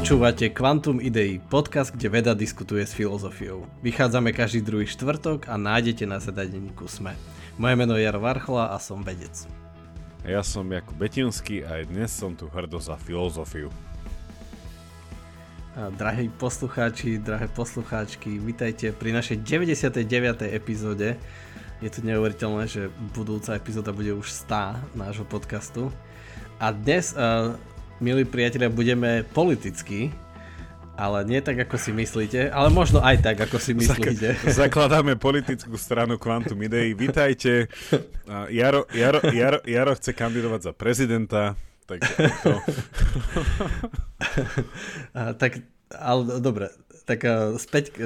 Počúvate Quantum Idei, podcast, kde veda diskutuje s filozofiou. Vychádzame každý druhý štvrtok a nájdete na sedadenníku SME. Moje meno je Jaro Varchola a som vedec. Ja som Jakub Betinský a aj dnes som tu hrdo za filozofiu. Drahí poslucháči, drahé poslucháčky, vitajte pri našej 99. epizóde. Je to neuveriteľné, že budúca epizóda bude už 100 nášho podcastu. A dnes uh, milí priatelia, budeme politicky, ale nie tak, ako si myslíte, ale možno aj tak, ako si myslíte. Zakladáme politickú stranu Quantum Idei. Vítajte. Jaro, Jaro, Jaro, Jaro chce kandidovať za prezidenta. Tak, to... A, tak ale dobre, tak späť k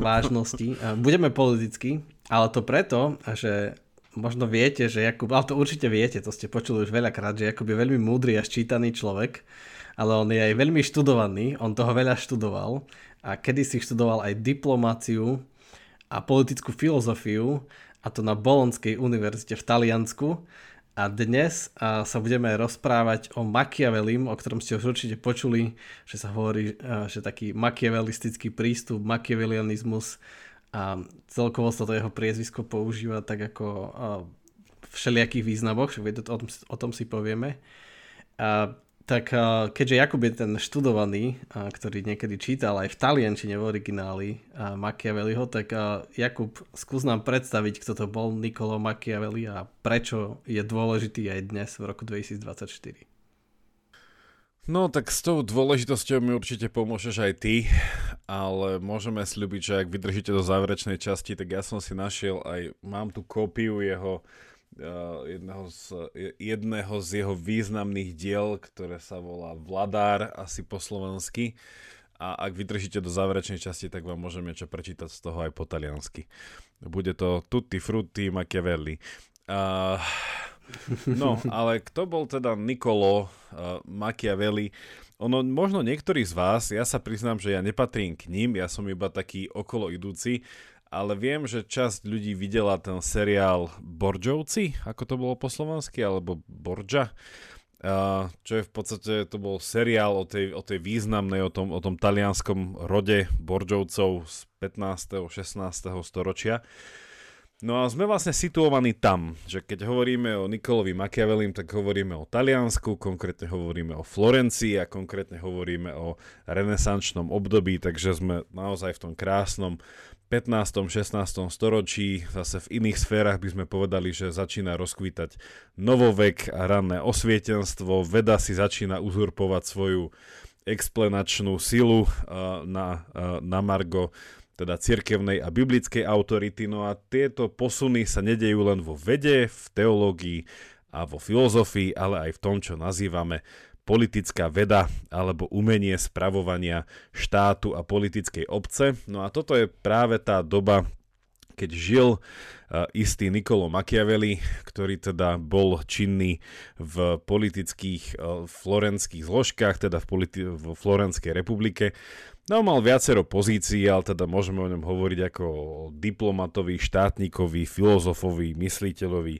vážnosti. Budeme politicky, ale to preto, že možno viete, že Jakub, ale to určite viete, to ste počuli už veľakrát, že Jakub je veľmi múdry a ščítaný človek, ale on je aj veľmi študovaný, on toho veľa študoval a kedysi študoval aj diplomáciu a politickú filozofiu a to na Bolonskej univerzite v Taliansku. A dnes sa budeme rozprávať o Machiavellim, o ktorom ste už určite počuli, že sa hovorí, že taký machiavelistický prístup, machiavellianizmus a celkovo sa to jeho priezvisko používa tak ako v všelijakých významoch, o tom, o tom si povieme. A, tak keďže Jakub je ten študovaný, ktorý niekedy čítal aj v taliančine v origináli Machiavelliho, tak Jakub, skús nám predstaviť, kto to bol Nicolo Machiavelli a prečo je dôležitý aj dnes v roku 2024. No tak s tou dôležitosťou mi určite pomôžeš aj ty, ale môžeme slúbiť, že ak vydržíte do záverečnej časti, tak ja som si našiel aj, mám tu kópiu jeho uh, jedného, z, jedného z jeho významných diel, ktoré sa volá Vladár, asi po slovensky. A ak vydržíte do záverečnej časti, tak vám môžem niečo prečítať z toho aj po taliansky. Bude to Tutti Frutti Machiavelli. Uh, No, ale kto bol teda Nicolo uh, Machiavelli? Ono, možno niektorí z vás, ja sa priznám, že ja nepatrím k ním, ja som iba taký okolo idúci, ale viem, že časť ľudí videla ten seriál Borđovci, ako to bolo po slovensky, alebo Borgia. Uh, čo je v podstate, to bol seriál o tej, o tej významnej, o tom, o tom talianskom rode Borđovcov z 15. 16. storočia. No a sme vlastne situovaní tam, že keď hovoríme o Nikolovi Machiavellim, tak hovoríme o Taliansku, konkrétne hovoríme o Florencii a konkrétne hovoríme o renesančnom období, takže sme naozaj v tom krásnom 15. 16. storočí, zase v iných sférach by sme povedali, že začína rozkvítať novovek a ranné osvietenstvo, veda si začína uzurpovať svoju explanačnú silu na, na Margo teda cirkevnej a biblickej autority. No a tieto posuny sa nedejú len vo vede, v teológii a vo filozofii, ale aj v tom, čo nazývame politická veda alebo umenie spravovania štátu a politickej obce. No a toto je práve tá doba, keď žil uh, istý Nicolo Machiavelli, ktorý teda bol činný v politických uh, florenských zložkách, teda v, politi- v Florenskej republike. No mal viacero pozícií, ale teda môžeme o ňom hovoriť ako diplomatovi, štátnikovi, filozofovi, mysliteľovi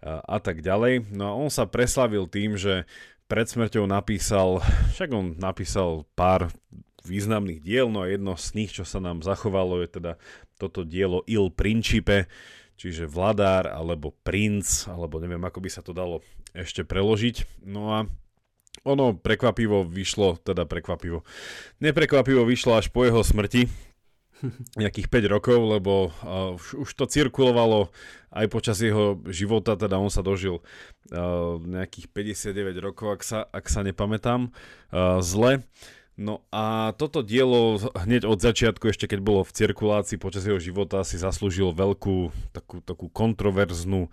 a, a tak ďalej. No a on sa preslavil tým, že pred smrťou napísal, však on napísal pár významných diel, no a jedno z nich, čo sa nám zachovalo, je teda toto dielo Il Principe, čiže vladár alebo princ, alebo neviem, ako by sa to dalo ešte preložiť. No a ono prekvapivo vyšlo, teda prekvapivo. Neprekvapivo vyšlo až po jeho smrti, nejakých 5 rokov, lebo uh, už, už to cirkulovalo aj počas jeho života, teda on sa dožil uh, nejakých 59 rokov, ak sa, ak sa nepamätám uh, zle. No a toto dielo hneď od začiatku, ešte keď bolo v cirkulácii počas jeho života, si zaslúžil veľkú takú, takú kontroverznú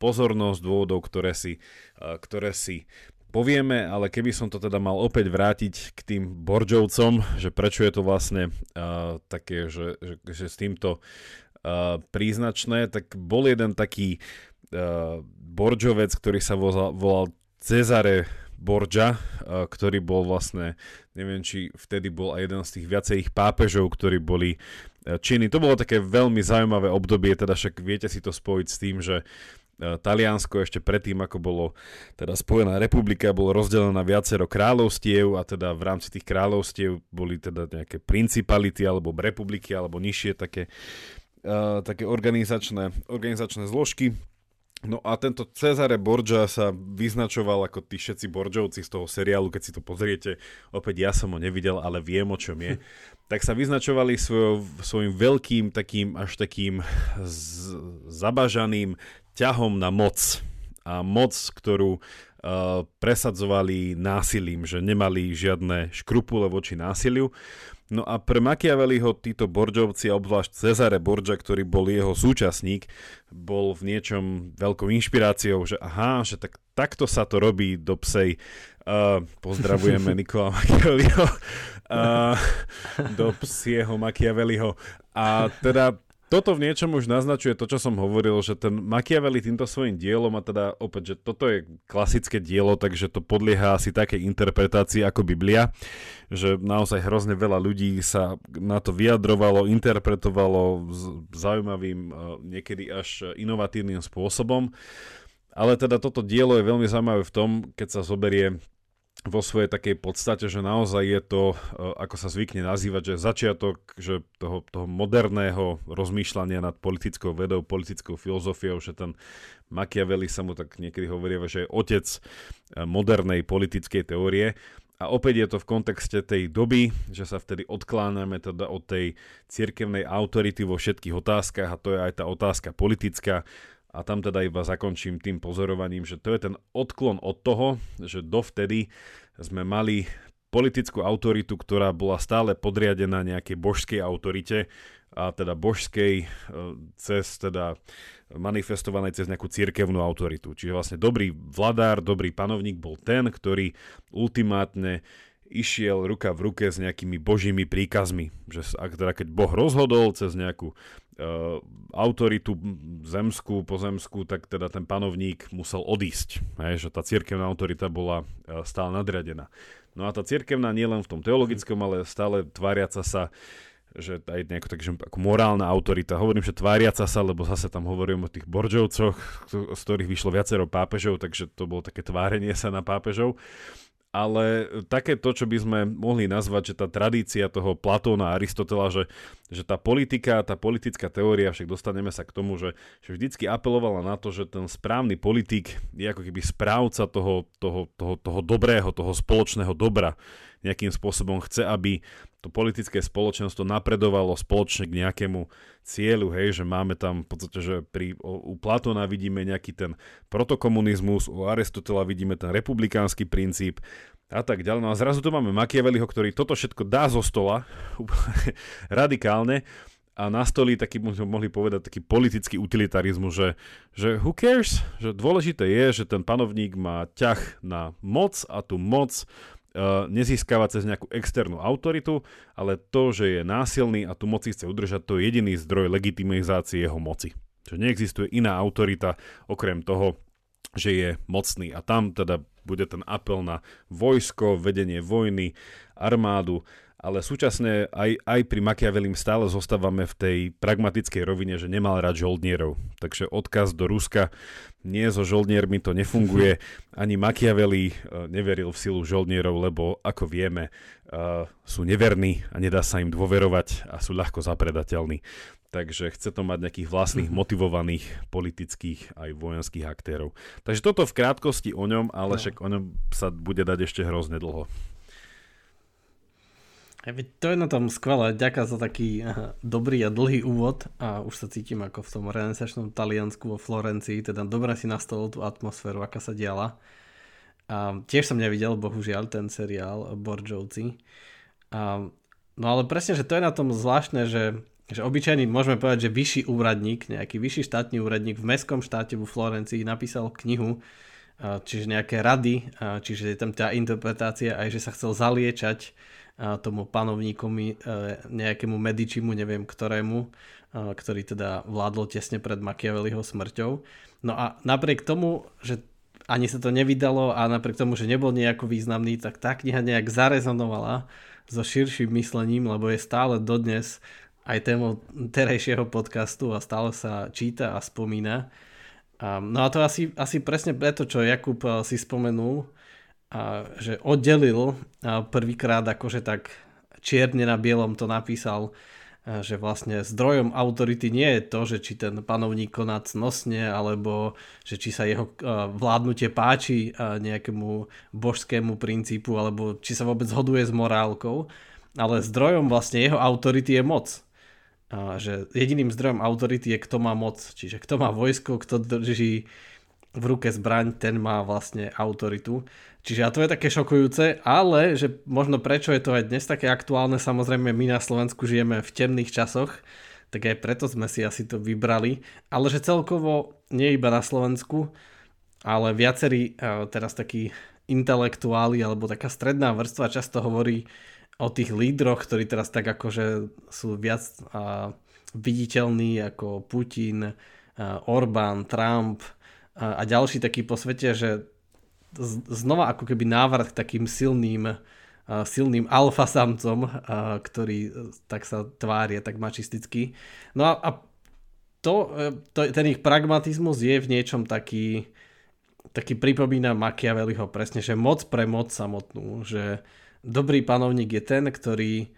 pozornosť dôvodov, ktoré si, ktoré si povieme, ale keby som to teda mal opäť vrátiť k tým Borđovcom, že prečo je to vlastne uh, také, že, že, že s týmto uh, príznačné, tak bol jeden taký uh, Borđovec, ktorý sa volal, volal Cezare Borgia, uh, ktorý bol vlastne, neviem, či vtedy bol aj jeden z tých viacerých pápežov, ktorí boli činy. To bolo také veľmi zaujímavé obdobie, teda však viete si to spojiť s tým, že Taliansko ešte predtým, ako bolo teda Spojená republika, bolo rozdelené na viacero kráľovstiev a teda v rámci tých kráľovstiev boli teda nejaké principality alebo republiky alebo nižšie také, uh, také organizačné, organizačné zložky. No a tento Cezare Borgia sa vyznačoval ako tí všetci Borgiovci z toho seriálu, keď si to pozriete, opäť ja som ho nevidel, ale viem o čom je. tak sa vyznačovali svoj, svojim veľkým takým až takým z, zabažaným ťahom na moc. A moc, ktorú uh, presadzovali násilím, že nemali žiadne škrupule voči násiliu. No a pre Machiavelliho títo Borgiovci, obzvlášť Cezare Borgia, ktorý bol jeho súčasník, bol v niečom veľkou inšpiráciou, že aha, že tak, takto sa to robí do psej. Uh, pozdravujeme Nikola Machiavelliho. Uh, do psieho Machiavelliho. A teda toto v niečom už naznačuje to, čo som hovoril, že ten Machiavelli týmto svojim dielom a teda opäť, že toto je klasické dielo, takže to podlieha asi takej interpretácii ako Biblia, že naozaj hrozne veľa ľudí sa na to vyjadrovalo, interpretovalo zaujímavým, e, niekedy až inovatívnym spôsobom. Ale teda toto dielo je veľmi zaujímavé v tom, keď sa zoberie vo svojej takej podstate, že naozaj je to, e, ako sa zvykne nazývať, že začiatok že toho, toho moderného rozmýšľania nad politickou vedou, politickou filozofiou, že ten Machiavelli sa mu tak niekedy hovorí, že je otec e, modernej politickej teórie. A opäť je to v kontexte tej doby, že sa vtedy odkláňame teda od tej cirkevnej autority vo všetkých otázkach a to je aj tá otázka politická a tam teda iba zakončím tým pozorovaním, že to je ten odklon od toho, že dovtedy sme mali politickú autoritu, ktorá bola stále podriadená nejakej božskej autorite a teda božskej e, cez teda manifestovanej cez nejakú cirkevnú autoritu. Čiže vlastne dobrý vladár, dobrý panovník bol ten, ktorý ultimátne išiel ruka v ruke s nejakými božími príkazmi. Že ak teda keď Boh rozhodol cez nejakú uh, autoritu zemskú, pozemskú, tak teda ten panovník musel odísť. Hej, že tá cirkevná autorita bola uh, stále nadriadená. No a tá cirkevná nielen v tom teologickom, ale stále tváriaca sa že aj nejako tak, že ako morálna autorita. Hovorím, že tváriaca sa, lebo zase tam hovorím o tých Boržovcoch, z ktorých vyšlo viacero pápežov, takže to bolo také tvárenie sa na pápežov ale také to, čo by sme mohli nazvať, že tá tradícia toho Platóna a Aristotela, že, že tá politika, tá politická teória, však dostaneme sa k tomu, že, že vždycky apelovala na to, že ten správny politik je ako keby správca toho, toho, toho, toho dobrého, toho spoločného dobra. Nejakým spôsobom chce, aby to politické spoločenstvo napredovalo spoločne k nejakému cieľu, hej, že máme tam v podstate, že pri, u Platona vidíme nejaký ten protokomunizmus, u Aristotela vidíme ten republikánsky princíp a tak ďalej. No a zrazu tu máme Machiavelliho, ktorý toto všetko dá zo stola radikálne a nastolí taký, mohli povedať, taký politický utilitarizmus, že, že who cares? Že dôležité je, že ten panovník má ťah na moc a tú moc nezískava cez nejakú externú autoritu, ale to, že je násilný a tu moci chce udržať, to je jediný zdroj legitimizácie jeho moci. Že neexistuje iná autorita okrem toho, že je mocný. A tam teda bude ten apel na vojsko, vedenie vojny, armádu, ale súčasne aj, aj pri Machiavellim stále zostávame v tej pragmatickej rovine, že nemal rád žoldnierov. Takže odkaz do Ruska nie so žoldniermi to nefunguje. Ani Machiavelli eh, neveril v silu žoldnierov, lebo ako vieme, eh, sú neverní a nedá sa im dôverovať a sú ľahko zapredateľní. Takže chce to mať nejakých vlastných mhm. motivovaných politických aj vojenských aktérov. Takže toto v krátkosti o ňom, ale no. však o ňom sa bude dať ešte hrozne dlho. To je na tom skvelé, ďaká za taký dobrý a dlhý úvod a už sa cítim ako v tom renesačnom Taliansku vo Florencii, teda dobre si nastavil tú atmosféru, aká sa diala. A tiež som nevidel, bohužiaľ, ten seriál Borjovci. No ale presne, že to je na tom zvláštne, že, že obyčajný, môžeme povedať, že vyšší úradník, nejaký vyšší štátny úradník v mestskom štáte vo Florencii napísal knihu, čiže nejaké rady, čiže je tam tá interpretácia aj, že sa chcel zaliečať tomu panovníkovi, e, nejakému Medičimu, neviem ktorému, e, ktorý teda vládol tesne pred Machiavelliho smrťou. No a napriek tomu, že ani sa to nevydalo a napriek tomu, že nebol nejako významný, tak tá kniha nejak zarezonovala so širším myslením, lebo je stále dodnes aj témou terajšieho podcastu a stále sa číta a spomína. no a to asi, asi presne preto, čo Jakub si spomenul, že oddelil prvýkrát akože tak čierne na bielom to napísal, že vlastne zdrojom autority nie je to, že či ten panovník koná cnosne, alebo že či sa jeho vládnutie páči nejakému božskému princípu, alebo či sa vôbec zhoduje s morálkou, ale zdrojom vlastne jeho autority je moc. Že jediným zdrojom autority je kto má moc, čiže kto má vojsko, kto drží v ruke zbraň, ten má vlastne autoritu. Čiže a to je také šokujúce, ale že možno prečo je to aj dnes také aktuálne, samozrejme my na Slovensku žijeme v temných časoch, tak aj preto sme si asi to vybrali, ale že celkovo nie iba na Slovensku, ale viacerí teraz takí intelektuáli alebo taká stredná vrstva často hovorí, o tých lídroch, ktorí teraz tak akože sú viac a, viditeľní ako Putin, a, Orbán, Trump a, a ďalší takí po svete, že z, znova ako keby návrat k takým silným silným alfa samcom, a, ktorý tak sa tvária tak mačisticky. No a, a to, e, to, ten ich pragmatizmus je v niečom taký taký pripomína Machiavelliho presne, že moc pre moc samotnú, že dobrý panovník je ten, ktorý e,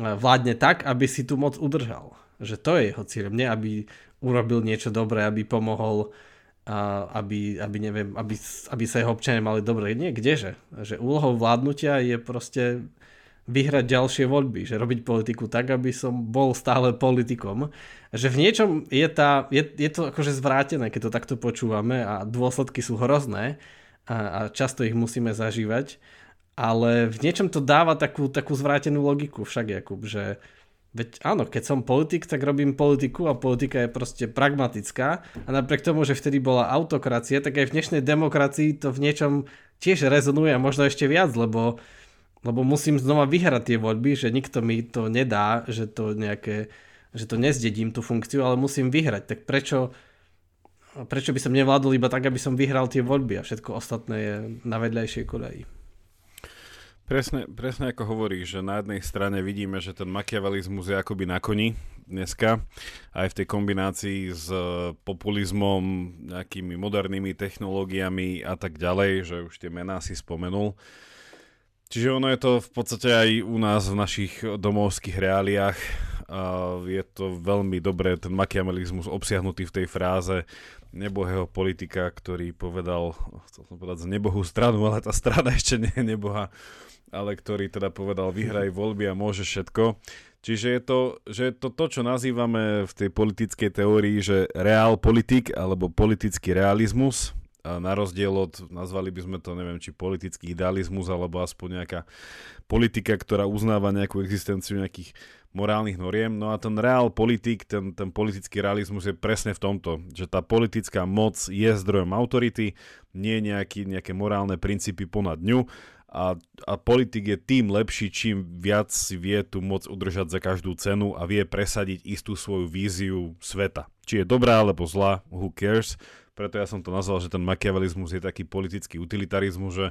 vládne tak, aby si tu moc udržal. Že to je jeho cieľom, nie aby urobil niečo dobré, aby pomohol, a aby, aby, neviem, aby, aby sa jeho občania mali dobre. Nie, kdeže? Že úlohou vládnutia je proste vyhrať ďalšie voľby, že robiť politiku tak, aby som bol stále politikom. Že v niečom je, tá, je, je to akože zvrátené, keď to takto počúvame a dôsledky sú hrozné a, a často ich musíme zažívať ale v niečom to dáva takú, takú zvrátenú logiku však, Jakub, že veď áno, keď som politik, tak robím politiku a politika je proste pragmatická a napriek tomu, že vtedy bola autokracia, tak aj v dnešnej demokracii to v niečom tiež rezonuje a možno ešte viac, lebo, lebo musím znova vyhrať tie voľby, že nikto mi to nedá, že to nejaké, že to nezdedím tú funkciu, ale musím vyhrať. Tak prečo, prečo by som nevládol iba tak, aby som vyhral tie voľby a všetko ostatné je na vedľajšej koleji? Presne, presne ako hovoríš, že na jednej strane vidíme, že ten makiavalizmus je akoby na koni dneska, aj v tej kombinácii s populizmom, nejakými modernými technológiami a tak ďalej, že už tie mená si spomenul. Čiže ono je to v podstate aj u nás v našich domovských reáliách. Je to veľmi dobré, ten makiavalizmus obsiahnutý v tej fráze nebohého politika, ktorý povedal, chcel som povedať z nebohú stranu, ale tá strana ešte nie je neboha ale ktorý teda povedal vyhraj voľby a môže všetko. Čiže je to, že to to, čo nazývame v tej politickej teórii, že reál politik alebo politický realizmus, a na rozdiel od, nazvali by sme to, neviem, či politický idealizmus, alebo aspoň nejaká politika, ktorá uznáva nejakú existenciu nejakých morálnych noriem. No a ten reál politik, ten, ten politický realizmus je presne v tomto, že tá politická moc je zdrojom autority, nie nejaký, nejaké morálne princípy ponad ňu a, a politik je tým lepší, čím viac si vie tu moc udržať za každú cenu a vie presadiť istú svoju víziu sveta. Či je dobrá alebo zlá, who cares. Preto ja som to nazval, že ten makiavalizmus je taký politický utilitarizmus, že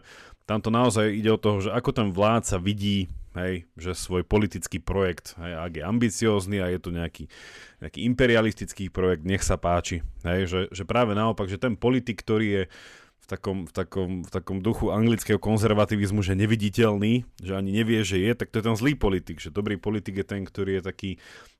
tam to naozaj ide o toho, že ako ten vládca vidí, hej, že svoj politický projekt, hej, ak je ambiciózny a je to nejaký, nejaký imperialistický projekt, nech sa páči. Hej, že, že práve naopak, že ten politik, ktorý je v takom, v, takom, v takom duchu anglického konzervativizmu, že neviditeľný, že ani nevie, že je, tak to je ten zlý politik. Že dobrý politik je ten, ktorý je taký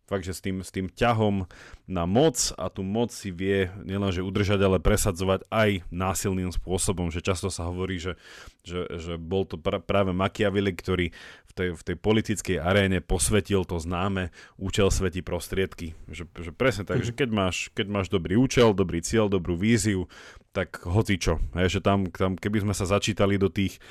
fakt, že s tým, s tým ťahom na moc a tú moc si vie nielenže udržať, ale presadzovať aj násilným spôsobom. Že často sa hovorí, že, že, že bol to pra, práve Machiavelli, ktorý v tej, v tej politickej aréne posvetil to známe účel svetí prostriedky. Že, že presne tak, že keď máš, keď máš dobrý účel, dobrý cieľ, dobrú víziu, tak hoci čo. Hej, že tam, tam, keby sme sa začítali do tých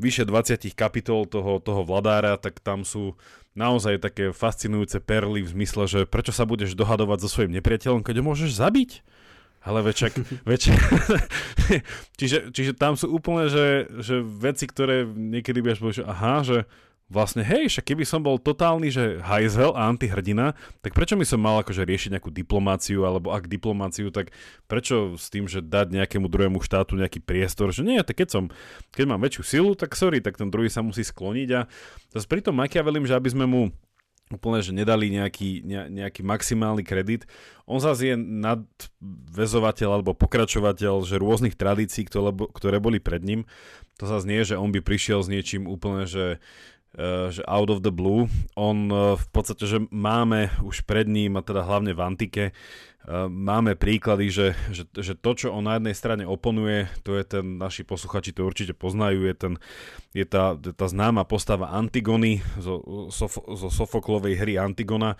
vyše 20 kapitol toho, toho vladára, tak tam sú naozaj také fascinujúce perly v zmysle, že prečo sa budeš dohadovať so svojím nepriateľom, keď ho môžeš zabiť? Ale večak, večak. čiže, čiže tam sú úplne, že, že veci, ktoré niekedy budeš povedať, že aha, že vlastne, hej, však keby som bol totálny, že hajzel a antihrdina, tak prečo by som mal akože riešiť nejakú diplomáciu, alebo ak diplomáciu, tak prečo s tým, že dať nejakému druhému štátu nejaký priestor, že nie, tak keď som, keď mám väčšiu silu, tak sorry, tak ten druhý sa musí skloniť a zase pri tom Machiavellem, že aby sme mu úplne, že nedali nejaký, ne, nejaký maximálny kredit. On zase je nadvezovateľ alebo pokračovateľ že rôznych tradícií, ktoré, ktoré boli pred ním. To zase nie, že on by prišiel s niečím úplne, že že out of the blue. On eh, v podstate, že máme už pred ním, a teda hlavne v antike, eh, máme príklady, že, že, že to, čo on na jednej strane oponuje, to je ten, naši posluchači to určite poznajú, je, ten, je tá, tá známa postava Antigony zo, zo Sofoklovej hry Antigona,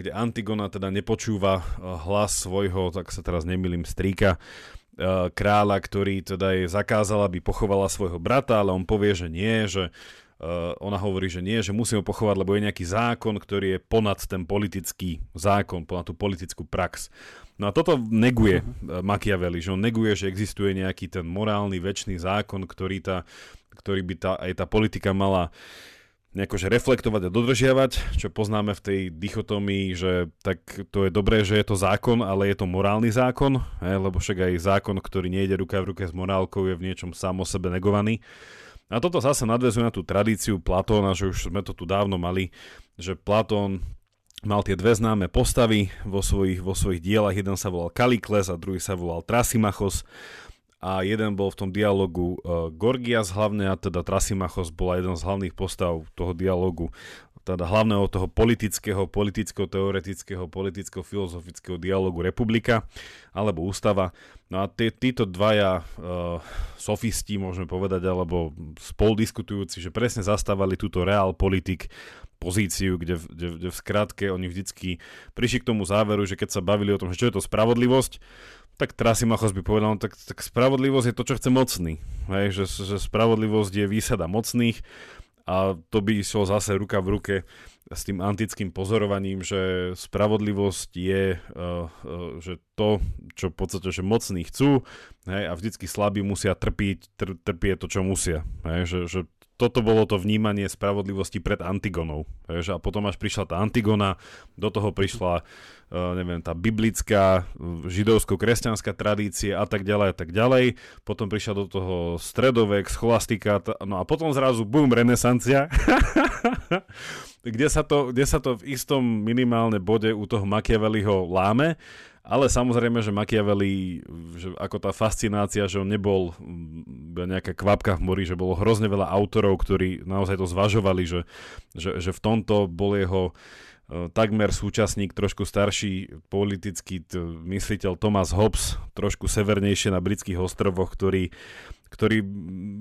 kde Antigona teda nepočúva hlas svojho, tak sa teraz nemýlim, strýka, kráľa, ktorý teda jej zakázal, aby pochovala svojho brata, ale on povie, že nie, že ona hovorí, že nie, že musíme ho pochovať, lebo je nejaký zákon, ktorý je ponad ten politický zákon, ponad tú politickú prax. No a toto neguje uh, Machiavelli, že on neguje, že existuje nejaký ten morálny väčší zákon, ktorý, tá, ktorý by tá, aj tá politika mala nejako reflektovať a dodržiavať, čo poznáme v tej dichotomii, že tak to je dobré, že je to zákon, ale je to morálny zákon, he, lebo však aj zákon, ktorý nejde ruka v ruke s morálkou, je v niečom sám o sebe negovaný. A toto zase nadvezuje na tú tradíciu Platóna, že už sme to tu dávno mali, že Platón mal tie dve známe postavy vo svojich, vo svojich dielach. Jeden sa volal Kalikles a druhý sa volal Trasimachos. A jeden bol v tom dialogu uh, Gorgias hlavne, a teda Trasimachos bola jeden z hlavných postav toho dialogu teda hlavného toho politického, politicko-teoretického, politicko-filozofického dialogu Republika alebo Ústava. No a tí, títo dvaja uh, sofisti, môžeme povedať, alebo spoldiskutujúci, že presne zastávali túto reál politik pozíciu, kde, kde, kde v skratke oni vždycky prišli k tomu záveru, že keď sa bavili o tom, že čo je to spravodlivosť, tak Trasimachos by povedal, no, tak, tak spravodlivosť je to, čo chce mocný. Hej, že, že spravodlivosť je výsada mocných a to by išlo zase ruka v ruke s tým antickým pozorovaním, že spravodlivosť je uh, uh, že to, čo v podstate že mocní chcú hej, a vždycky slabí musia trpiť, tr- trpieť to, čo musia. Hej, že, že toto bolo to vnímanie spravodlivosti pred Antigonou. A potom až prišla tá Antigona, do toho prišla uh, neviem, tá biblická, židovsko-kresťanská tradícia a tak ďalej a tak ďalej. Potom prišla do toho stredovek, scholastika, no a potom zrazu bum, renesancia. kde, sa to, kde sa to v istom minimálne bode u toho Machiavelliho láme ale samozrejme, že Machiavelli, že ako tá fascinácia, že on nebol mm, nejaká kvapka v mori, že bolo hrozne veľa autorov, ktorí naozaj to zvažovali, že, že, že v tomto bol jeho e, takmer súčasník, trošku starší politický t- mysliteľ Thomas Hobbes, trošku severnejšie na britských ostrovoch, ktorý, ktorý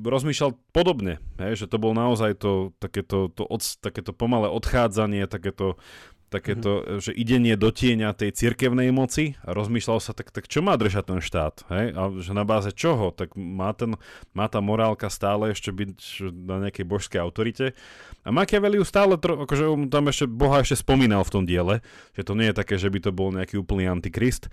rozmýšľal podobne, hej, že to bol naozaj to, takéto, to od, takéto pomalé odchádzanie, takéto takéto, mm-hmm. že idenie do tieňa tej cirkevnej moci a rozmýšľal sa, tak, tak čo má držať ten štát? Hej? A že na báze čoho? Tak má, ten, má tá morálka stále ešte byť na nejakej božskej autorite. A Machiavelli stále, tro, akože on tam ešte Boha ešte spomínal v tom diele, že to nie je také, že by to bol nejaký úplný antikrist,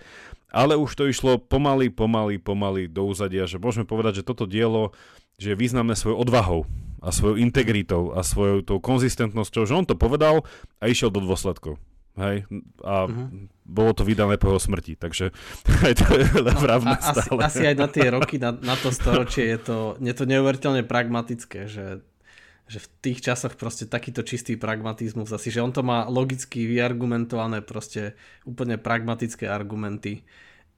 ale už to išlo pomaly, pomaly, pomaly do úzadia, že môžeme povedať, že toto dielo že je významné svojou odvahou a svojou integritou a svojou tou konzistentnosťou, že on to povedal a išiel do dôsledkov. Hej, a uh-huh. bolo to vydané po jeho smrti, takže aj to je vravné a, stále. Asi, asi aj na tie roky, na, na to storočie je to, je to neuveriteľne pragmatické, že, že v tých časoch proste takýto čistý pragmatizmus asi, že on to má logicky vyargumentované proste úplne pragmatické argumenty.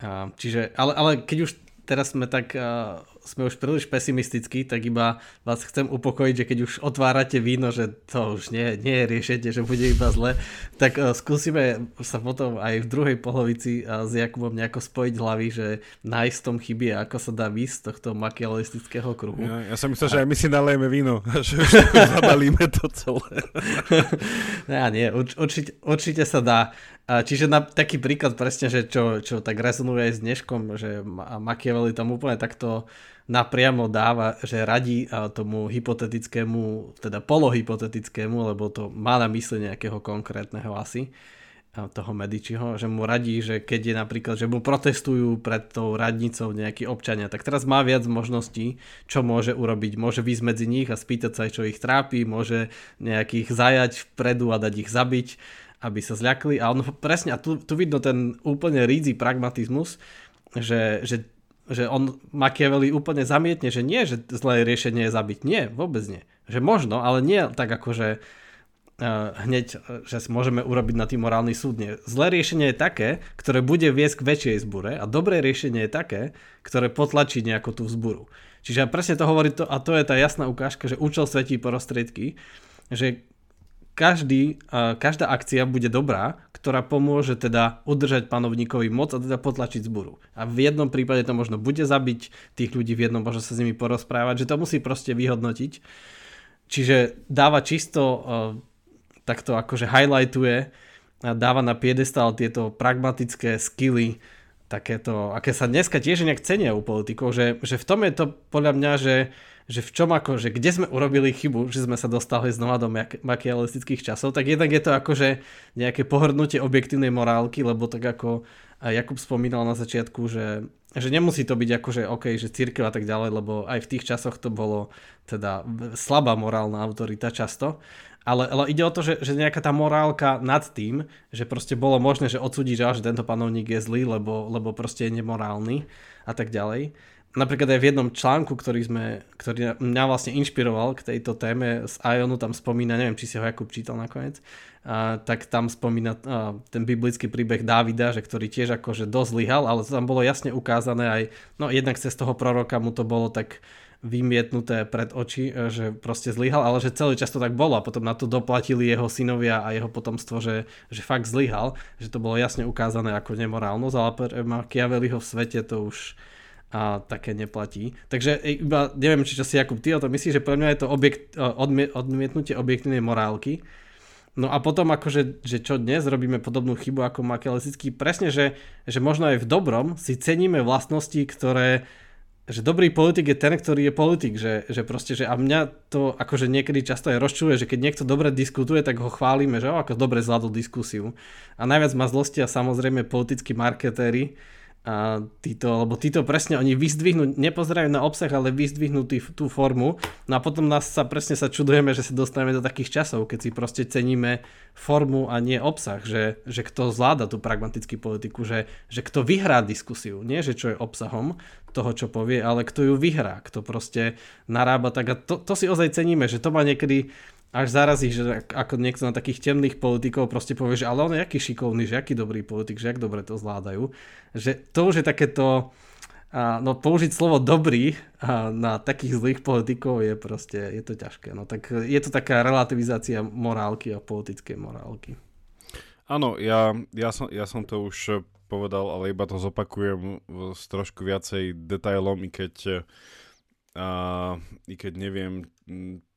A, čiže, ale, ale keď už teraz sme tak uh, sme už príliš pesimistickí, tak iba vás chcem upokojiť, že keď už otvárate víno, že to už nie, nie je riešenie, že bude iba zle, tak uh, skúsime sa potom aj v druhej polovici uh, s Jakubom nejako spojiť hlavy, že nájsť tom chyby a ako sa dá výsť z tohto makialistického kruhu. Ja, ja som myslel, a... že aj my si nalejeme víno, že už zabalíme to celé. ja nie, urč, určite, určite sa dá. Čiže na taký príklad presne, že čo, čo tak rezonuje aj s dneškom, že Machiavelli tam úplne takto napriamo dáva, že radí tomu hypotetickému, teda polohypotetickému, lebo to má na mysli nejakého konkrétneho asi, toho Medičiho, že mu radí, že keď je napríklad, že mu protestujú pred tou radnicou nejakí občania, tak teraz má viac možností, čo môže urobiť. Môže výsť medzi nich a spýtať sa, čo ich trápi, môže nejakých zajať vpredu a dať ich zabiť, aby sa zľakli. A on presne, a tu, tu vidno ten úplne rídzy pragmatizmus, že, že že on Machiavelli úplne zamietne, že nie, že zlé riešenie je zabiť. Nie, vôbec nie. Že možno, ale nie tak ako, že hneď, že si môžeme urobiť na tým morálny súd. Nie. Zlé riešenie je také, ktoré bude viesť k väčšej zbure a dobré riešenie je také, ktoré potlačí nejakú tú vzburu. Čiže presne to hovorí to, a to je tá jasná ukážka, že účel svetí prostriedky, že každý, každá akcia bude dobrá, ktorá pomôže teda udržať panovníkovi moc a teda potlačiť zburu. A v jednom prípade to možno bude zabiť tých ľudí, v jednom možno sa s nimi porozprávať, že to musí proste vyhodnotiť. Čiže dáva čisto takto akože highlightuje a dáva na piedestal tieto pragmatické skily, takéto, aké sa dneska tiež nejak cenia u politikov, že, že v tom je to podľa mňa, že že v čom ako, že kde sme urobili chybu, že sme sa dostali znova do makialistických časov, tak jednak je to akože nejaké pohrdnutie objektívnej morálky, lebo tak ako Jakub spomínal na začiatku, že, že nemusí to byť akože OK, že církev a tak ďalej, lebo aj v tých časoch to bolo teda slabá morálna autorita často, ale, ale ide o to, že, že nejaká tá morálka nad tým, že proste bolo možné, že odsúdiť, že tento panovník je zlý, lebo, lebo proste je nemorálny a tak ďalej napríklad aj v jednom článku, ktorý, sme, ktorý mňa vlastne inšpiroval k tejto téme z Ionu, tam spomína, neviem, či si ho Jakub čítal nakoniec, a, tak tam spomína a, ten biblický príbeh Dávida, že ktorý tiež akože dosť zlyhal, ale to tam bolo jasne ukázané aj, no jednak cez toho proroka mu to bolo tak vymietnuté pred oči, e, že proste zlyhal, ale že celý čas to tak bolo a potom na to doplatili jeho synovia a jeho potomstvo, že, že fakt zlyhal, že to bolo jasne ukázané ako nemorálnosť, ale pre Machiavelliho v svete to už a také neplatí. Takže iba, neviem, či čo si Jakub, ty o to myslíš, že pre mňa je to objekt, odmie, odmietnutie objektívnej morálky. No a potom akože, že čo dnes robíme podobnú chybu ako Machiavellický, presne, že, že možno aj v dobrom si ceníme vlastnosti, ktoré že dobrý politik je ten, ktorý je politik, že, že proste, že a mňa to akože niekedy často aj rozčuje, že keď niekto dobre diskutuje, tak ho chválime, že o, ako dobre zvládol diskusiu. A najviac ma zlostia samozrejme politickí marketéri, a títo, lebo títo presne, oni vyzdvihnú, nepozerajú na obsah, ale vyzdvihnú tý, tú formu. No a potom nás sa presne sa čudujeme, že sa dostaneme do takých časov, keď si proste ceníme formu a nie obsah, že, že kto zvláda tú pragmatickú politiku, že, že kto vyhrá diskusiu, nie že čo je obsahom toho, čo povie, ale kto ju vyhrá, kto proste narába tak a to, to si ozaj ceníme, že to má niekedy až zarazí, že ako niekto na takých temných politikov proste povie, že ale on je aký šikovný, že aký dobrý politik, že ak dobre to zvládajú. Že to už je takéto, no použiť slovo dobrý na takých zlých politikov je proste, je to ťažké. No tak je to taká relativizácia morálky a politickej morálky. Áno, ja, ja, som, ja som to už povedal, ale iba to zopakujem s trošku viacej detailom, i keď a i keď neviem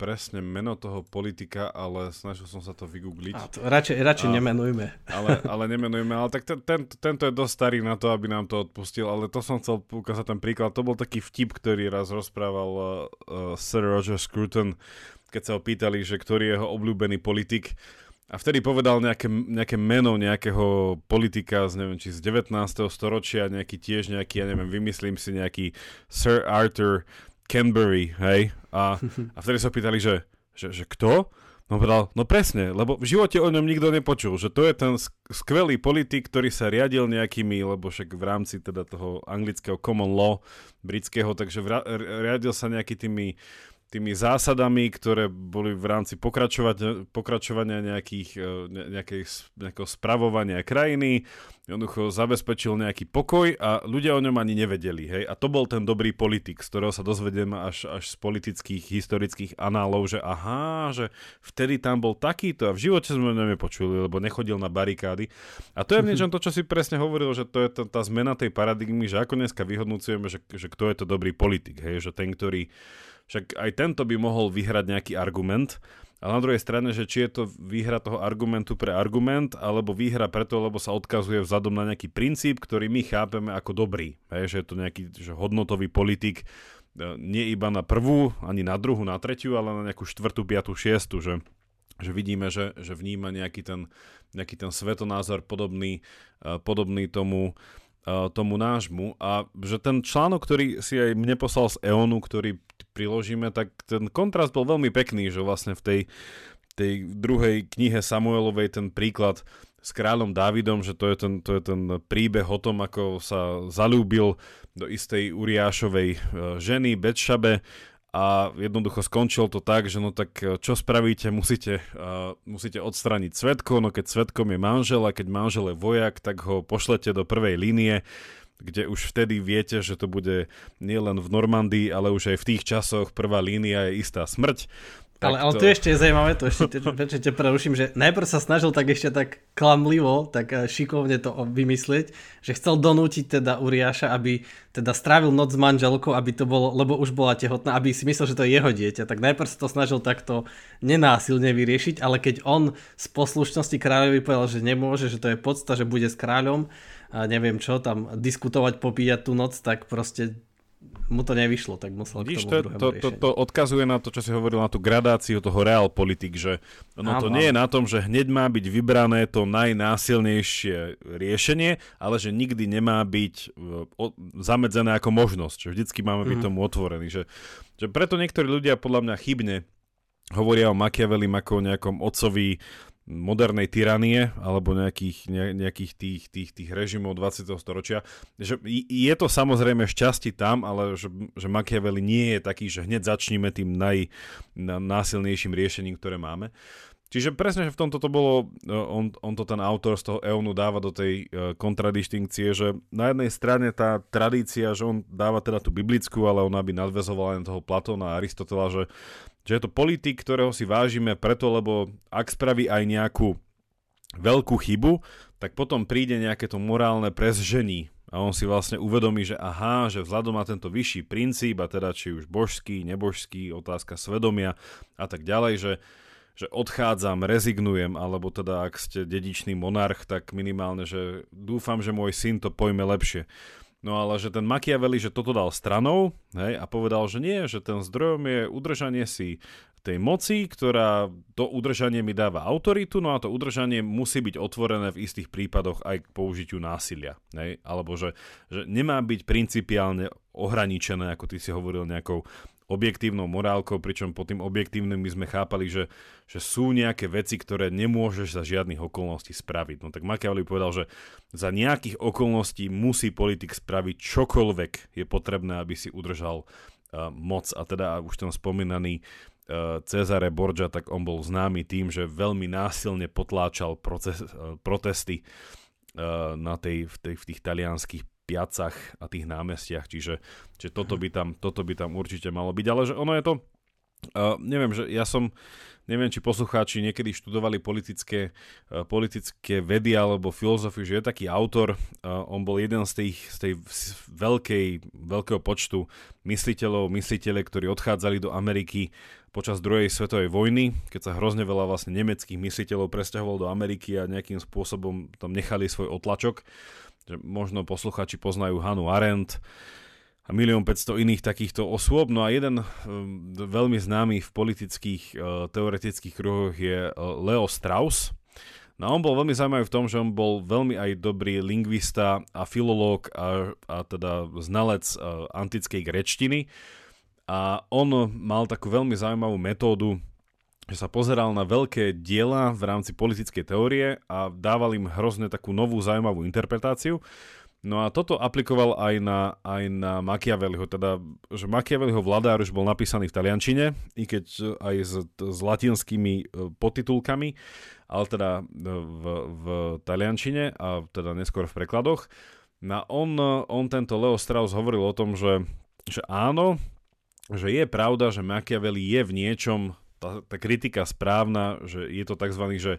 presne meno toho politika, ale snažil som sa to vygoogliť. A to radšej, radšej a, nemenujme. Ale, ale nemenujme, ale tak ten, ten, tento je dosť starý na to, aby nám to odpustil, ale to som chcel ukázať ten príklad. To bol taký vtip, ktorý raz rozprával uh, uh, Sir Roger Scruton, keď sa ho pýtali, že ktorý je jeho obľúbený politik. A vtedy povedal nejaké, nejaké meno nejakého politika z neviem, či z 19. storočia, nejaký tiež nejaký, ja neviem, vymyslím si nejaký Sir Arthur Canberry, hej? A, a vtedy sa pýtali, že, že, že kto? No povedal, no presne, lebo v živote o ňom nikto nepočul, že to je ten skvelý politik, ktorý sa riadil nejakými, lebo však v rámci teda toho anglického common law britského, takže vra, riadil sa nejaký tými tými zásadami, ktoré boli v rámci pokračovania nejakých, e, nejakej, nejakého spravovania krajiny, jednoducho zabezpečil nejaký pokoj a ľudia o ňom ani nevedeli. Hej? A to bol ten dobrý politik, z ktorého sa dozvedieme až, až z politických, historických análov, že aha, že vtedy tam bol takýto a v živote sme ho nepočuli, lebo nechodil na barikády. A to je v niečom to, čo si presne hovoril, že to je tá, tá zmena tej paradigmy, že ako dneska vyhodnocujeme, že, že kto je to dobrý politik, hej? že ten, ktorý však aj tento by mohol vyhrať nejaký argument, ale na druhej strane, že či je to výhra toho argumentu pre argument, alebo výhra preto, lebo sa odkazuje vzadom na nejaký princíp, ktorý my chápeme ako dobrý. Hej, že je to nejaký že hodnotový politik, e, nie iba na prvú, ani na druhú, na tretiu, ale na nejakú štvrtú, piatú, šiestu, že, že vidíme, že, že vníma nejaký ten, nejaký ten svetonázor podobný, e, podobný tomu, tomu nášmu a že ten článok, ktorý si aj mne poslal z EONu, ktorý priložíme, tak ten kontrast bol veľmi pekný, že vlastne v tej, tej druhej knihe Samuelovej ten príklad s kráľom Dávidom, že to je, ten, to je ten príbeh o tom, ako sa zalúbil do istej Uriášovej e, ženy Betšabe a jednoducho skončil to tak, že no tak e, čo spravíte, musíte, uh, musíte odstraniť svetko, no keď svetkom je manžel a keď manžel je vojak, tak ho pošlete do prvej línie, kde už vtedy viete, že to bude nielen v Normandii, ale už aj v tých časoch prvá línia je istá smrť. Ale, ale to... tu ešte je zaujímavé, to ešte, ešte preruším, že najprv sa snažil tak ešte tak klamlivo, tak eh, šikovne to vymyslieť, že chcel donútiť teda Uriáša, aby teda strávil noc s manželkou, aby to bolo, lebo už bola tehotná, aby si myslel, že to je jeho dieťa. Tak najprv sa to snažil takto nenásilne vyriešiť, ale keď on z poslušnosti kráľovi povedal, že nemôže, že to je podsta, že bude s kráľom a neviem čo, tam diskutovať, popíjať tú noc, tak proste mu to nevyšlo, tak musel Vidíš, k tomu to, to, to, to odkazuje na to, čo si hovoril, na tú gradáciu toho realpolitik, že ono to nie je na tom, že hneď má byť vybrané to najnásilnejšie riešenie, ale že nikdy nemá byť e, zamedzené ako možnosť, že vždycky máme byť mm. tomu otvorení. Že, že preto niektorí ľudia podľa mňa chybne hovoria o Machiavellim ako o nejakom otcovi modernej tyranie alebo nejakých, ne, nejakých tých, tých, tých režimov 20. storočia. Že je to samozrejme šťastí tam, ale že, že Machiavelli nie je taký, že hneď začníme tým najnásilnejším riešením, ktoré máme. Čiže presne, že v tomto to bolo, e, on, on to ten autor z toho Eonu dáva do tej uh, kontradistinkcie, že na jednej strane tá tradícia, že on dáva teda tú biblickú, ale ona by nadvezovala na toho Platóna a Aristotela, že že je to politik, ktorého si vážime preto, lebo ak spraví aj nejakú veľkú chybu, tak potom príde nejaké to morálne prezžení a on si vlastne uvedomí, že aha, že vzhľadom na tento vyšší princíp, a teda či už božský, nebožský, otázka svedomia a tak ďalej, že, že odchádzam, rezignujem, alebo teda ak ste dedičný monarch, tak minimálne, že dúfam, že môj syn to pojme lepšie. No ale že ten Machiavelli, že toto dal stranou hej, a povedal, že nie, že ten zdrojom je udržanie si tej moci, ktorá to udržanie mi dáva autoritu, no a to udržanie musí byť otvorené v istých prípadoch aj k použitiu násilia. Hej? Alebo že, že nemá byť principiálne ohraničené, ako ty si hovoril, nejakou objektívnou morálkou, pričom pod tým objektívnym my sme chápali, že, že sú nejaké veci, ktoré nemôžeš za žiadnych okolností spraviť. No tak Machiavelli povedal, že za nejakých okolností musí politik spraviť čokoľvek je potrebné, aby si udržal uh, moc. A teda už ten spomínaný uh, Cezare Borgia, tak on bol známy tým, že veľmi násilne potláčal proces, uh, protesty na tej, v, tej, v tých talianských piacach a tých námestiach, čiže, čiže toto, by tam, toto by tam určite malo byť, ale že ono je to, uh, neviem, že ja som, neviem, či poslucháči niekedy študovali politické, uh, politické vedy alebo filozofiu, že je taký autor, uh, on bol jeden z, tých, z tej veľkej, veľkého počtu mysliteľov, mysliteľe, ktorí odchádzali do Ameriky počas druhej svetovej vojny, keď sa hrozne veľa vlastne nemeckých mysliteľov presťahovalo do Ameriky a nejakým spôsobom tam nechali svoj otlačok že možno posluchači poznajú Hanu Arendt a milión 500 iných takýchto osôb. No a jeden um, veľmi známy v politických uh, teoretických kruhoch je uh, Leo Strauss. No a on bol veľmi zaujímavý v tom, že on bol veľmi aj dobrý lingvista a filológ a, a teda znalec antickej grečtiny. A on mal takú veľmi zaujímavú metódu, že sa pozeral na veľké diela v rámci politickej teórie a dával im hrozne takú novú zaujímavú interpretáciu. No a toto aplikoval aj na, aj na Machiavelliho, teda, že Machiavelliho vladár už bol napísaný v taliančine, i keď aj s, s latinskými e, podtitulkami, ale teda v, v taliančine a teda neskôr v prekladoch. No on, on tento Leo Strauss hovoril o tom, že, že áno, že je pravda, že Machiavelli je v niečom tá, tá kritika správna, že je to tzv. Že,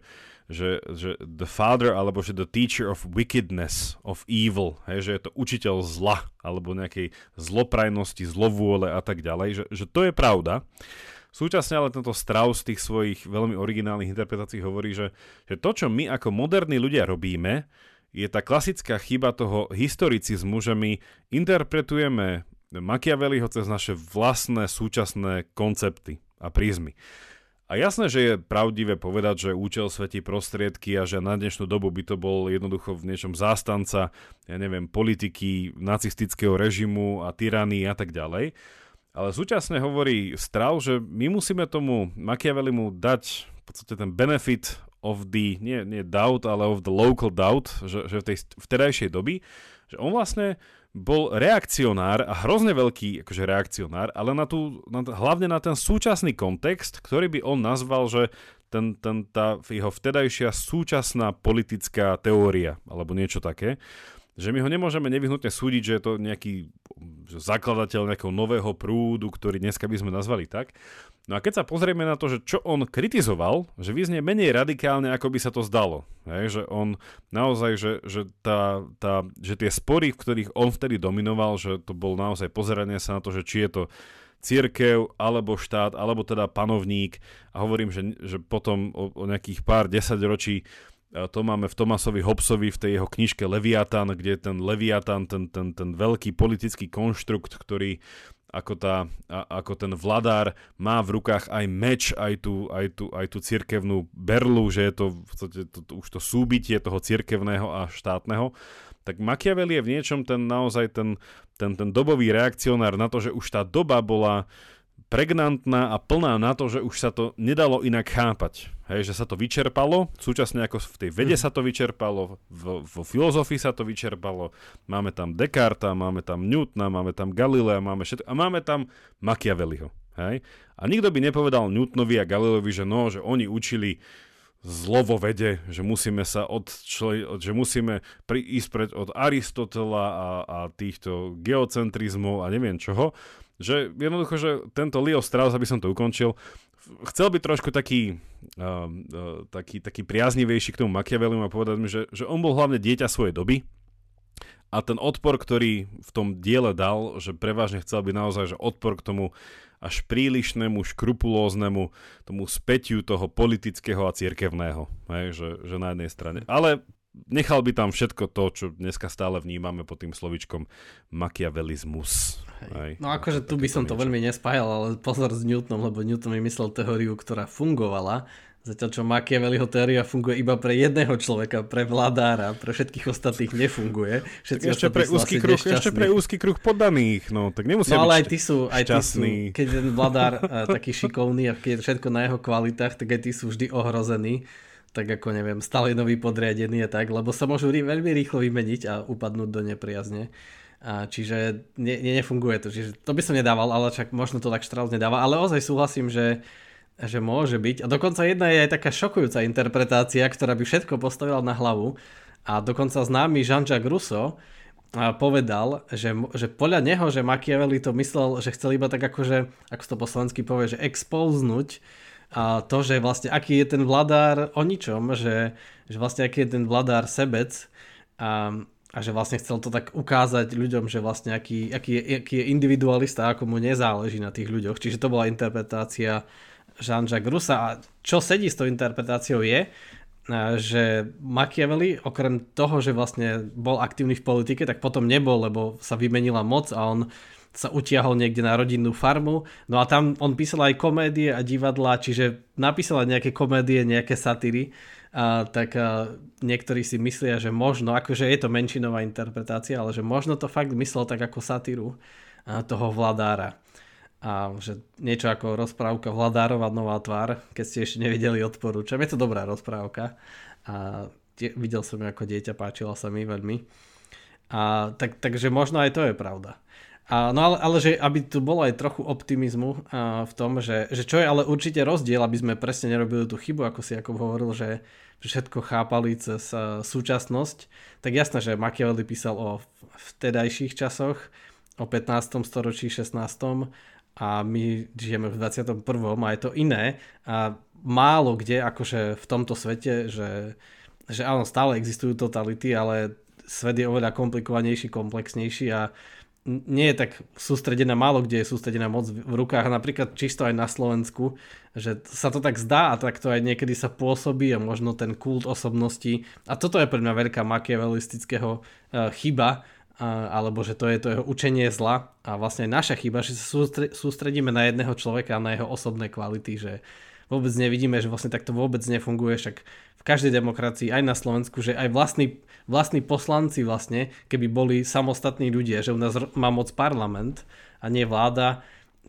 že, že the father alebo že the teacher of wickedness, of evil, hej, že je to učiteľ zla alebo nejakej zloprajnosti, zlovôle a tak ďalej, že, že to je pravda. Súčasne ale tento Strauss tých svojich veľmi originálnych interpretácií hovorí, že, že to, čo my ako moderní ľudia robíme, je tá klasická chyba toho historicizmu, že my interpretujeme Machiavelliho cez naše vlastné súčasné koncepty a prízmy. A jasné, že je pravdivé povedať, že účel svetí prostriedky a že na dnešnú dobu by to bol jednoducho v niečom zástanca, ja neviem, politiky, nacistického režimu a tyranii a tak ďalej. Ale súčasne hovorí Strau, že my musíme tomu Machiavellimu dať v podstate ten benefit of the, nie, nie doubt, ale of the local doubt, že, že v tej vtedajšej doby, že on vlastne bol reakcionár a hrozne veľký akože reakcionár, ale na tú, na, hlavne na ten súčasný kontext, ktorý by on nazval, že ten, ten, tá jeho vtedajšia súčasná politická teória, alebo niečo také, že my ho nemôžeme nevyhnutne súdiť, že je to nejaký zakladateľ nejakého nového prúdu, ktorý dneska by sme nazvali tak. No a keď sa pozrieme na to, že čo on kritizoval, že vyznie menej radikálne, ako by sa to zdalo. Hej, že on naozaj, že, že, tá, tá, že tie spory, v ktorých on vtedy dominoval, že to bol naozaj pozeranie sa na to, že či je to církev, alebo štát, alebo teda panovník. A hovorím, že, že potom o, o nejakých pár desaťročí to máme v Tomasovi Hobsovi v tej jeho knižke Leviatan, kde ten Leviatan, ten, ten, ten veľký politický konštrukt, ktorý ako, tá, a, ako ten vladár má v rukách aj meč, aj tú, aj tú, aj tú cirkevnú berlu, že je to, to, to, to už to súbitie toho cirkevného a štátneho, tak Machiavelli je v niečom ten naozaj ten, ten, ten dobový reakcionár na to, že už tá doba bola pregnantná a plná na to, že už sa to nedalo inak chápať. Hej, že sa to vyčerpalo, súčasne ako v tej vede sa to vyčerpalo, vo, vo filozofii sa to vyčerpalo, máme tam Descartes, máme tam Newtona, máme tam Galilea, máme všetko, a máme tam Machiavelliho. Hej? A nikto by nepovedal Newtonovi a Galileovi, že no, že oni učili zlo vo vede, že musíme sa od, že musíme pri, ísť pred od Aristotela a, a týchto geocentrizmov a neviem čoho, že jednoducho, že tento Leo Strauss, aby som to ukončil, chcel byť trošku taký, uh, uh, taký, taký priaznivejší k tomu Machiavellimu a povedať mi, že, že on bol hlavne dieťa svojej doby a ten odpor, ktorý v tom diele dal, že prevažne chcel byť naozaj že odpor k tomu až prílišnému, škrupulóznemu tomu spätiu toho politického a cirkevného, hej, že, že na jednej strane. Ale nechal by tam všetko to, čo dneska stále vnímame pod tým slovičkom makiavelizmus. Hej. No akože tu by som to veľmi nespájal, ale pozor s Newtonom, lebo Newton vymyslel teóriu, ktorá fungovala, zatiaľ čo Machiavelliho teória funguje iba pre jedného človeka, pre vládára, pre všetkých ostatných nefunguje. Všetci ešte pre úzky kruh, ešte pre úzky kruh podaných, no tak nemusia No ale aj ty sú, aj ty sú, keď ten vladár taký šikovný a keď je všetko na jeho kvalitách, tak aj ty sú vždy ohrození tak ako neviem, Stalinový podriadený a tak, lebo sa môžu veľmi rýchlo vymeniť a upadnúť do nepriazne. A čiže ne, ne, nefunguje to. Čiže to by som nedával, ale však možno to tak Strauss nedáva. Ale ozaj súhlasím, že, že môže byť. A dokonca jedna je aj taká šokujúca interpretácia, ktorá by všetko postavila na hlavu. A dokonca známy Jean-Jacques Rousseau povedal, že, že podľa neho, že Machiavelli to myslel, že chcel iba tak akože, ako to po slovensky povie, že expóznuť a to, že vlastne aký je ten vladár o ničom, že, že vlastne aký je ten vladár sebec a, a že vlastne chcel to tak ukázať ľuďom, že vlastne aký, aký, je, aký je individualista, ako mu nezáleží na tých ľuďoch. Čiže to bola interpretácia Jean-Jacques Rusa a čo sedí s tou interpretáciou je, že Machiavelli, okrem toho, že vlastne bol aktívny v politike, tak potom nebol, lebo sa vymenila moc a on sa utiahol niekde na rodinnú farmu. No a tam on písal aj komédie a divadla, čiže napísal aj nejaké komédie, nejaké satíry. A, tak a, niektorí si myslia, že možno, akože je to menšinová interpretácia, ale že možno to fakt myslel tak ako satíru toho vladára. A že niečo ako rozprávka Vladárova nová tvár, keď ste ešte nevideli, odporúčam. Je to dobrá rozprávka. A tie, videl som ju ako dieťa, páčila sa mi veľmi. A, tak, takže možno aj to je pravda. No ale, ale že aby tu bolo aj trochu optimizmu a, v tom, že, že čo je ale určite rozdiel, aby sme presne nerobili tú chybu, ako si ako hovoril, že všetko chápali cez a, súčasnosť, tak jasné, že Machiavelli písal o vtedajších časoch, o 15. storočí, 16. a my žijeme v 21. a je to iné a málo kde, akože v tomto svete, že, že áno, stále existujú totality, ale svet je oveľa komplikovanejší, komplexnejší a nie je tak sústredená, málo kde je sústredená moc v rukách, napríklad čisto aj na Slovensku, že sa to tak zdá a tak to aj niekedy sa pôsobí a možno ten kult osobností a toto je pre mňa veľká makiavelistického uh, chyba, uh, alebo že to je to jeho učenie zla. A vlastne naša chyba, že sa sústredíme na jedného človeka a na jeho osobné kvality, že vôbec nevidíme, že vlastne takto vôbec nefunguje, však v každej demokracii, aj na Slovensku, že aj vlastní, vlastní poslanci vlastne, keby boli samostatní ľudia, že u nás má moc parlament a nie vláda,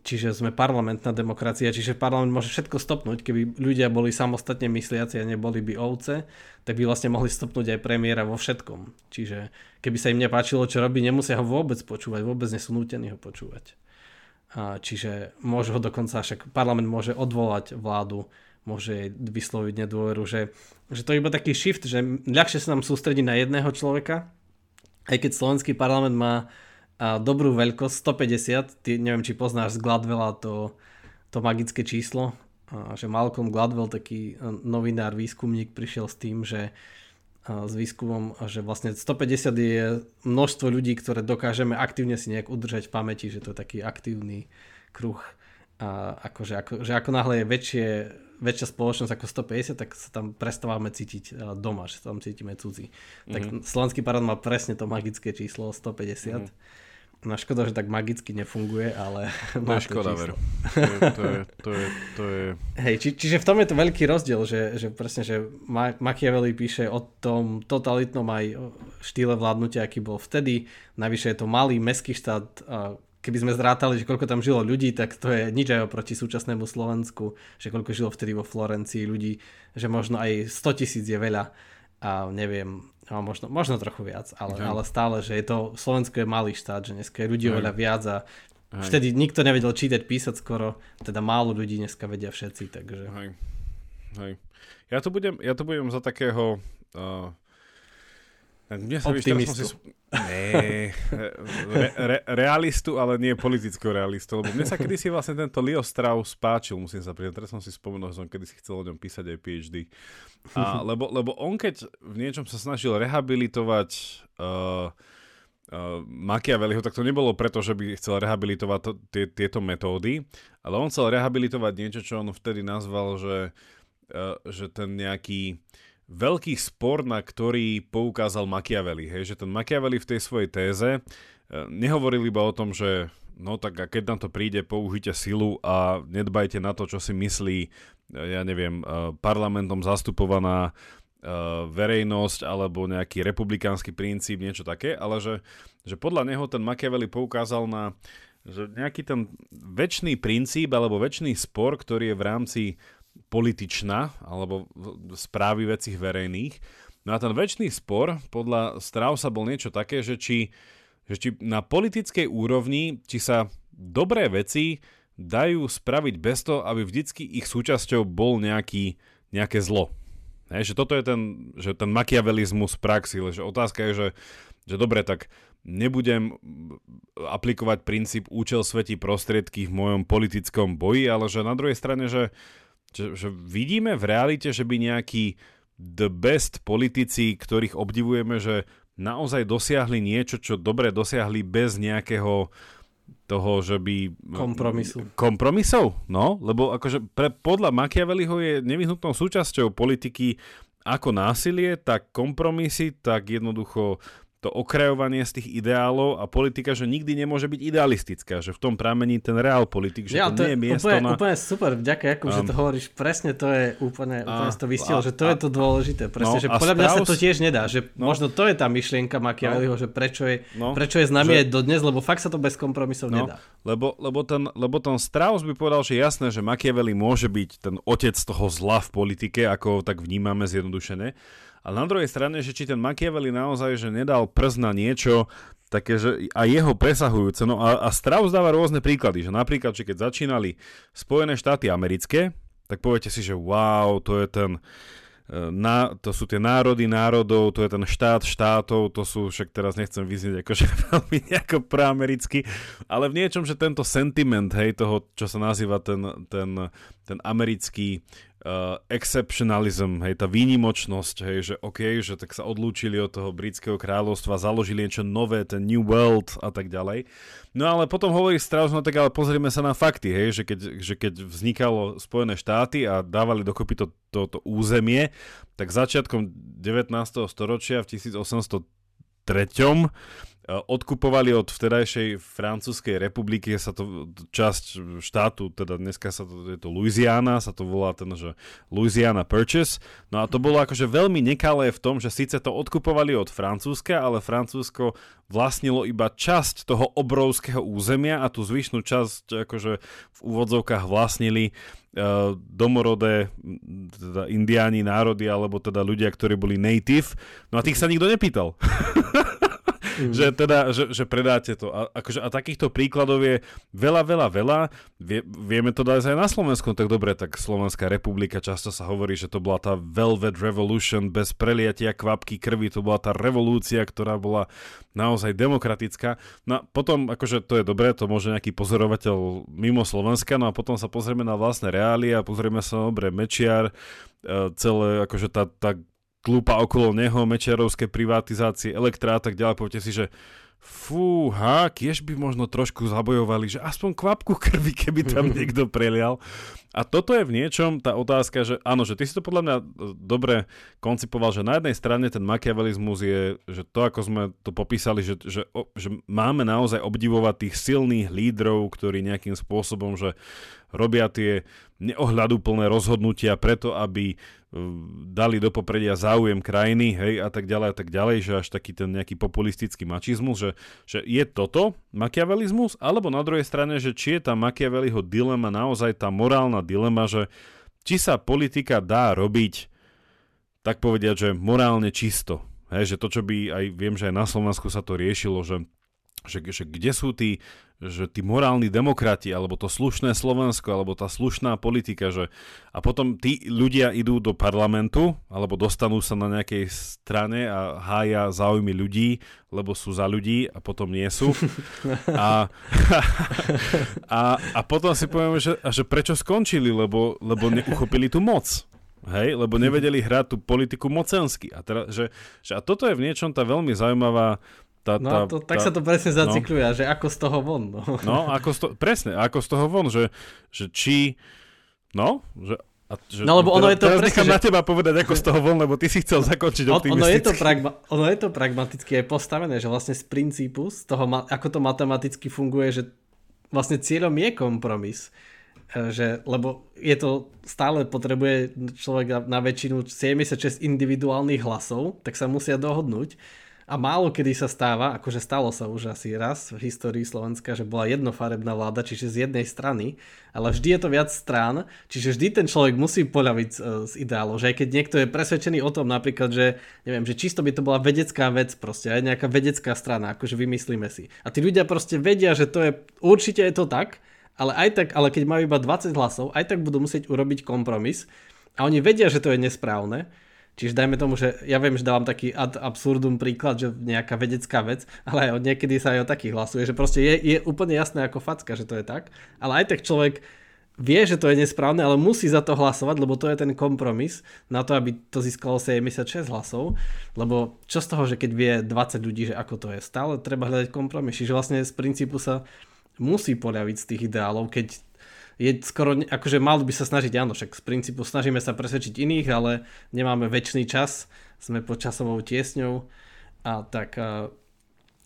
čiže sme parlamentná demokracia, čiže parlament môže všetko stopnúť, keby ľudia boli samostatne mysliaci a neboli by ovce, tak by vlastne mohli stopnúť aj premiéra vo všetkom. Čiže keby sa im nepáčilo, čo robí, nemusia ho vôbec počúvať, vôbec nie sú nútení ho počúvať. Čiže môže ho dokonca, však parlament môže odvolať vládu, môže vysloviť nedôveru, že, že to je iba taký shift, že ľahšie sa nám sústredí na jedného človeka, aj keď slovenský parlament má dobrú veľkosť, 150, ty, neviem či poznáš z Gladwella to, to magické číslo, že Malcolm Gladwell, taký novinár, výskumník, prišiel s tým, že s výskumom, že vlastne 150 je množstvo ľudí, ktoré dokážeme aktívne si nejak udržať v pamäti, že to je taký aktívny kruh. A akože, ako, že ako náhle je väčšie, väčšia spoločnosť ako 150, tak sa tam prestávame cítiť doma, že sa tam cítime cudzí. Mm-hmm. Tak mhm. slovenský parad má presne to magické číslo 150. Mm-hmm No škoda, že tak magicky nefunguje, ale... To je škoda, veru. To je, to je, to je, to je... Hej, či, čiže v tom je to veľký rozdiel, že, že presne, že Machiavelli píše o tom totalitnom aj štýle vládnutia, aký bol vtedy. Navyše je to malý meský štát, keby sme zrátali, že koľko tam žilo ľudí, tak to je nič aj oproti súčasnému Slovensku, že koľko žilo vtedy vo Florencii ľudí, že možno aj 100 tisíc je veľa a neviem, No, možno, možno trochu viac, ale, ale stále, že je to, Slovensko je malý štát, že dneska je ľudí oveľa viac a Hej. vtedy nikto nevedel čítať, písať skoro, teda málo ľudí dneska vedia všetci, takže... Hej. Hej. Ja to budem, ja to budem za takého uh, mne sa Optimistu. Víš. Nie, re, re, realistu, ale nie politického realistu, lebo mne sa kedysi vlastne tento Leo Strauss páčil, musím sa priznať. Teraz som si spomenul, že som kedysi chcel o ňom písať aj PhD. A, lebo, lebo on keď v niečom sa snažil rehabilitovať uh, uh, Machiavelliho, tak to nebolo preto, že by chcel rehabilitovať to, tie, tieto metódy, ale on chcel rehabilitovať niečo, čo on vtedy nazval, že, uh, že ten nejaký veľký spor, na ktorý poukázal Machiavelli. Hej, že ten Machiavelli v tej svojej téze e, nehovoril iba o tom, že no tak a keď nám to príde, použite silu a nedbajte na to, čo si myslí, e, ja neviem, e, parlamentom zastupovaná verejnosť alebo nejaký republikánsky princíp, niečo také, ale že, že podľa neho ten Machiavelli poukázal na že nejaký ten väčší princíp alebo väčší spor, ktorý je v rámci političná alebo správy vecí verejných. No a ten väčší spor podľa Straussa bol niečo také, že či, že či na politickej úrovni, či sa dobré veci dajú spraviť bez toho, aby vždycky ich súčasťou bol nejaký, nejaké zlo. Hej, že toto je ten, že ten makiavelizmus praxi, že otázka je, že, že dobre, tak nebudem aplikovať princíp účel svetí prostriedky v mojom politickom boji, ale že na druhej strane, že že, že vidíme v realite, že by nejakí the best politici, ktorých obdivujeme, že naozaj dosiahli niečo, čo dobre dosiahli bez nejakého toho, že by... Kompromisu. Kompromisov, no, lebo akože pre, podľa Machiavelliho je nevyhnutnou súčasťou politiky ako násilie, tak kompromisy, tak jednoducho to okrajovanie z tých ideálov a politika, že nikdy nemôže byť idealistická, že v tom pramení ten reál politik, že ja, to, to nie je miesto úplne, na... Úplne super, vďaka Jakub, um, že to hovoríš, presne to je úplne, úplne a, to vystihol, že to a, je to dôležité, presne, no, že podľa mňa sa to tiež nedá, že no, možno to je tá myšlienka Machiavelliho, no, že prečo je, no, prečo je známy aj dodnes, lebo fakt sa to bez kompromisov no, nedá. Lebo, lebo, ten, lebo ten Strauss by povedal, že jasné, že Machiavelli môže byť ten otec toho zla v politike, ako tak vnímame zjednodušené, ale na druhej strane, že či ten Machiavelli naozaj že nedal prst na niečo, také, že a jeho presahujúce. No a, a Strauss dáva rôzne príklady, že napríklad, že keď začínali Spojené štáty americké, tak poviete si, že wow, to je ten e, na, to sú tie národy národov, to je ten štát štátov, to sú, však teraz nechcem vyznieť akože veľmi nejako proamericky, ale v niečom, že tento sentiment, hej, toho, čo sa nazýva ten, ten, ten americký uh, exceptionalism, hej, tá výnimočnosť, hej, že OK, že tak sa odlúčili od toho britského kráľovstva, založili niečo nové, ten New World a tak ďalej. No ale potom hovorí Strauss, no tak ale pozrieme sa na fakty, hej, že keď, že keď vznikalo Spojené štáty a dávali dokopy to, to, to územie, tak začiatkom 19. storočia v 1803 odkupovali od vtedajšej francúzskej republiky sa to časť štátu, teda dneska sa to, je to Louisiana, sa to volá ten, že Louisiana Purchase. No a to bolo akože veľmi nekalé v tom, že síce to odkupovali od Francúzska, ale Francúzsko vlastnilo iba časť toho obrovského územia a tú zvyšnú časť akože v úvodzovkách vlastnili uh, domorodé teda indiáni, národy alebo teda ľudia, ktorí boli native. No a tých sa nikto nepýtal. mm. že teda, že, že predáte to. A, akože, a takýchto príkladov je veľa, veľa, veľa. Vie, vieme to dať aj na Slovensku, tak dobre, tak Slovenská republika, často sa hovorí, že to bola tá Velvet Revolution bez preliatia kvapky krvi, to bola tá revolúcia, ktorá bola naozaj demokratická. No a potom, akože to je dobré, to môže nejaký pozorovateľ mimo Slovenska, no a potom sa pozrieme na vlastné reálie a pozrieme sa, dobre, Mečiar, e, celé, akože tá, tá klúpa okolo neho, mečiarovské privatizácie, elektrá a tak ďalej, poviete si, že fúha, kiež by možno trošku zabojovali, že aspoň kvapku krvi, keby tam niekto prelial. A toto je v niečom tá otázka, že áno, že ty si to podľa mňa e, dobre koncipoval, že na jednej strane ten makiavelizmus je, že to, ako sme to popísali, že, že, že máme naozaj obdivovať tých silných lídrov, ktorí nejakým spôsobom, že robia tie neohľadúplné rozhodnutia preto, aby dali do popredia záujem krajiny, hej, a tak ďalej, a tak ďalej, že až taký ten nejaký populistický mačizmus, že, že je toto makiavelizmus, alebo na druhej strane, že či je tá Machiavelliho dilema naozaj tá morálna dilema, že či sa politika dá robiť, tak povediať, že morálne čisto. Hej, že to, čo by aj, viem, že aj na Slovensku sa to riešilo, že že, že kde sú tí, že tí morálni demokrati, alebo to slušné Slovensko, alebo tá slušná politika, že a potom tí ľudia idú do parlamentu, alebo dostanú sa na nejakej strane a hája záujmy ľudí, lebo sú za ľudí a potom nie sú. A, a, a potom si povieme, že, že prečo skončili, lebo, lebo neuchopili tú moc. Hej, lebo nevedeli hrať tú politiku mocensky. A, teda, že, že, a toto je v niečom tá veľmi zaujímavá tá, no tá, to, tak tá, sa to presne no. zacikluje, no. že ako z toho von. No, no ako z to, presne, ako z toho von, že, že či, no, že a že, no lebo ono je to teraz presne, že... na teba povedať ako z toho von, lebo ty si chcel zakončiť on, ono je, to pragma, ono je to pragmaticky aj postavené, že vlastne z princípu, z toho, ako to matematicky funguje, že vlastne cieľom je kompromis. E, že, lebo je to stále potrebuje človek na, na väčšinu 76 individuálnych hlasov, tak sa musia dohodnúť a málo kedy sa stáva, akože stalo sa už asi raz v histórii Slovenska, že bola jednofarebná vláda, čiže z jednej strany, ale vždy je to viac strán, čiže vždy ten človek musí poľaviť z, z ideálov, že aj keď niekto je presvedčený o tom napríklad, že neviem, že čisto by to bola vedecká vec proste, aj nejaká vedecká strana, akože vymyslíme si. A tí ľudia proste vedia, že to je, určite je to tak, ale aj tak, ale keď majú iba 20 hlasov, aj tak budú musieť urobiť kompromis a oni vedia, že to je nesprávne, Čiže dajme tomu, že ja viem, že dávam taký ad absurdum príklad, že nejaká vedecká vec, ale niekedy sa aj o takých hlasuje, že proste je, je úplne jasné ako facka, že to je tak, ale aj tak človek vie, že to je nesprávne, ale musí za to hlasovať, lebo to je ten kompromis na to, aby to získalo 76 hlasov, lebo čo z toho, že keď vie 20 ľudí, že ako to je, stále treba hľadať kompromis, čiže vlastne z princípu sa musí poľaviť z tých ideálov, keď je skoro, akože mal by sa snažiť, áno, však z princípu snažíme sa presvedčiť iných, ale nemáme väčší čas, sme pod časovou tiesňou a tak a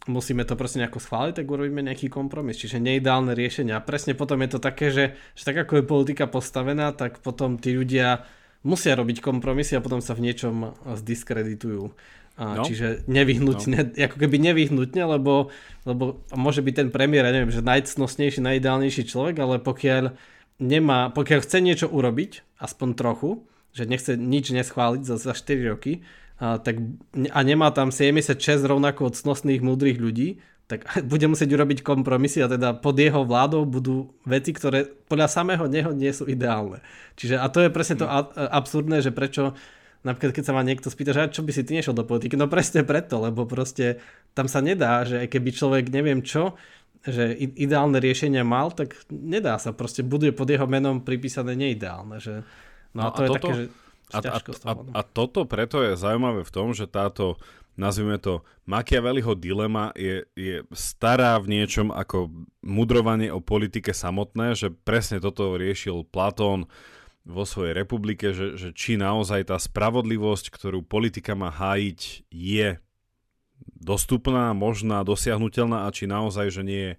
musíme to proste nejako schváliť, tak urobíme nejaký kompromis, čiže neideálne riešenia. A presne potom je to také, že, že tak ako je politika postavená, tak potom tí ľudia musia robiť kompromisy a potom sa v niečom zdiskreditujú. A, no. Čiže nevyhnutne, no. ako keby nevyhnutne, lebo, lebo môže byť ten premiér, ja neviem, že najcnostnejší, najideálnejší človek, ale pokiaľ nemá, pokiaľ chce niečo urobiť, aspoň trochu, že nechce nič neschváliť za, za 4 roky, a, tak, a nemá tam 76 rovnako cnostných múdrych ľudí, tak bude musieť urobiť kompromisy a teda pod jeho vládou budú veci, ktoré podľa samého neho nie sú ideálne. Čiže a to je presne to hm. absurdné, že prečo napríklad keď sa ma niekto spýta, že čo by si ty nešiel do politiky, no presne preto, lebo proste tam sa nedá, že keby človek neviem čo, že ideálne riešenia mal, tak nedá sa, proste buduje pod jeho menom pripísané neideálne, že no, no a to a je toto, také, že a, a, a, a toto preto je zaujímavé v tom, že táto nazvime to Machiavelliho dilema je, je stará v niečom ako mudrovanie o politike samotné, že presne toto riešil Platón vo svojej republike, že, že či naozaj tá spravodlivosť, ktorú politika má hájiť, je dostupná, možná, dosiahnutelná a či naozaj, že nie je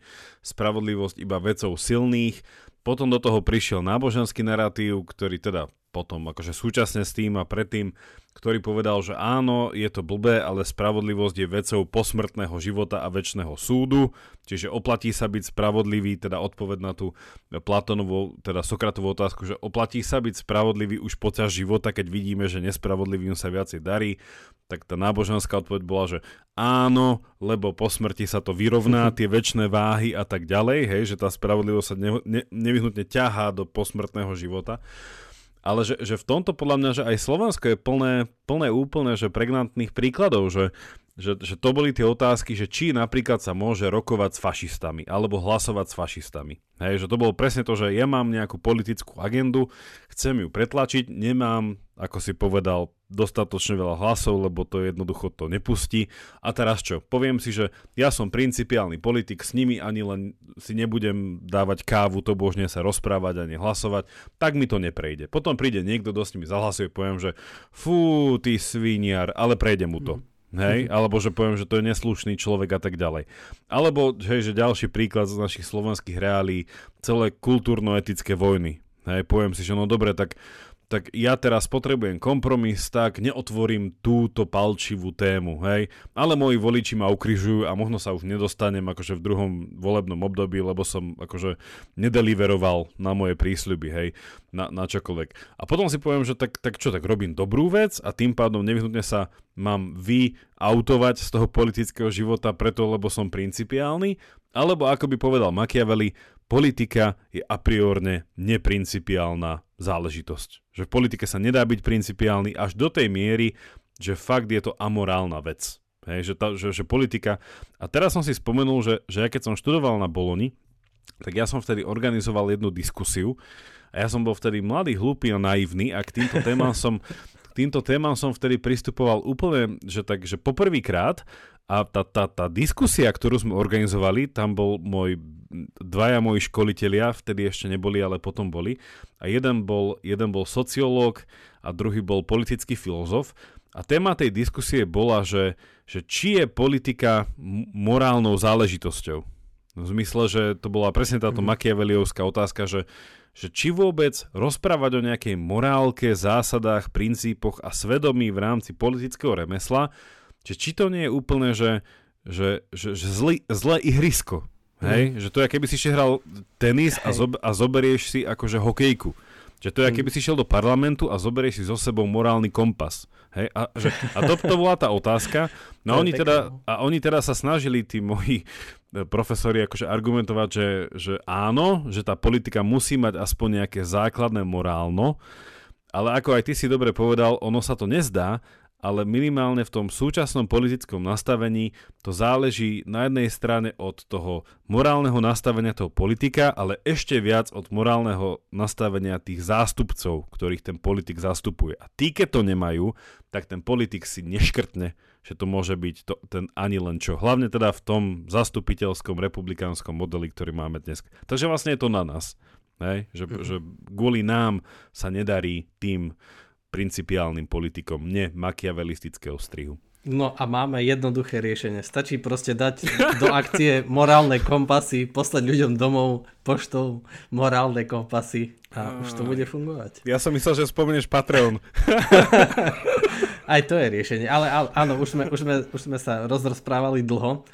spravodlivosť iba vecou silných. Potom do toho prišiel náboženský narratív, ktorý teda potom akože súčasne s tým a predtým, ktorý povedal, že áno, je to blbé, ale spravodlivosť je vecou posmrtného života a väčšného súdu, čiže oplatí sa byť spravodlivý, teda odpoved na tú Platonovú, teda Sokratovú otázku, že oplatí sa byť spravodlivý už počas života, keď vidíme, že nespravodlivým sa viacej darí, tak tá náboženská odpoveď bola, že áno, lebo po smrti sa to vyrovná, tie väčšie váhy a tak ďalej, hej, že tá spravodlivosť sa ne, ne, nevyhnutne ťahá do posmrtného života. Ale že, že v tomto podľa mňa, že aj Slovensko je plné, plné úplne, že pregnantných príkladov, že, že, že to boli tie otázky, že či napríklad sa môže rokovať s fašistami alebo hlasovať s fašistami. Hej, že to bolo presne to, že ja mám nejakú politickú agendu, chcem ju pretlačiť, nemám, ako si povedal, dostatočne veľa hlasov, lebo to jednoducho to nepustí. A teraz čo? Poviem si, že ja som principiálny politik, s nimi ani len si nebudem dávať kávu, to božne sa rozprávať ani hlasovať, tak mi to neprejde. Potom príde niekto, kto s nimi zahlasuje, poviem, že fú, ty sviniar, ale prejde mu to. Mm. Hej, alebo že poviem, že to je neslušný človek a tak ďalej. Alebo hej, že ďalší príklad z našich slovenských reálí, celé kultúrno-etické vojny. Hej, poviem si, že no dobre, tak tak ja teraz potrebujem kompromis, tak neotvorím túto palčivú tému, hej. Ale moji voliči ma ukrižujú a možno sa už nedostanem akože v druhom volebnom období, lebo som akože nedeliveroval na moje prísľuby, hej, na, na čokoľvek. A potom si poviem, že tak, tak čo, tak robím dobrú vec a tým pádom nevyhnutne sa mám vy autovať z toho politického života preto, lebo som principiálny, alebo ako by povedal Machiavelli, politika je a priorne neprincipiálna záležitosť. Že v politike sa nedá byť principiálny až do tej miery, že fakt je to amorálna vec. Hej, že, tá, že, že politika... A teraz som si spomenul, že, že ja keď som študoval na Boloni, tak ja som vtedy organizoval jednu diskusiu a ja som bol vtedy mladý, hlúpy a naivný a k týmto témam som, k týmto témam som vtedy pristupoval úplne, že tak, že poprvýkrát a tá, tá, tá diskusia, ktorú sme organizovali, tam bol môj dvaja moji školitelia, vtedy ešte neboli, ale potom boli. A jeden bol, jeden bol sociológ a druhý bol politický filozof. A téma tej diskusie bola, že, že či je politika morálnou záležitosťou. V zmysle, že to bola presne táto mm-hmm. makiaveliovská otázka, že, že či vôbec rozprávať o nejakej morálke, zásadách, princípoch a svedomí v rámci politického remesla, že či to nie je úplne, že, že, že, že zlý, zlé ihrisko. Hej, mm. že to je, keby si ešte hral tenis a, zob- a zoberieš si akože hokejku. Že to je, mm. keby si šiel do parlamentu a zoberieš si so sebou morálny kompas. Hej, a, že, a to, to bola tá otázka. No oni teda, no. a oni teda sa snažili, tí moji e, profesori, akože argumentovať, že, že áno, že tá politika musí mať aspoň nejaké základné morálno, ale ako aj ty si dobre povedal, ono sa to nezdá, ale minimálne v tom súčasnom politickom nastavení to záleží na jednej strane od toho morálneho nastavenia toho politika, ale ešte viac od morálneho nastavenia tých zástupcov, ktorých ten politik zastupuje. A tí, keď to nemajú, tak ten politik si neškrtne, že to môže byť to, ten ani len čo. Hlavne teda v tom zastupiteľskom republikánskom modeli, ktorý máme dnes. Takže vlastne je to na nás. Hej? Že, mm-hmm. že kvôli nám sa nedarí tým principiálnym politikom, nie makiavelistického strihu. No a máme jednoduché riešenie. Stačí proste dať do akcie morálne kompasy, poslať ľuďom domov poštou morálne kompasy a už to bude fungovať. Ja som myslel, že spomenieš Patreon. Aj to je riešenie. Ale, ale áno, už sme, už, sme, už sme sa rozrozprávali dlho.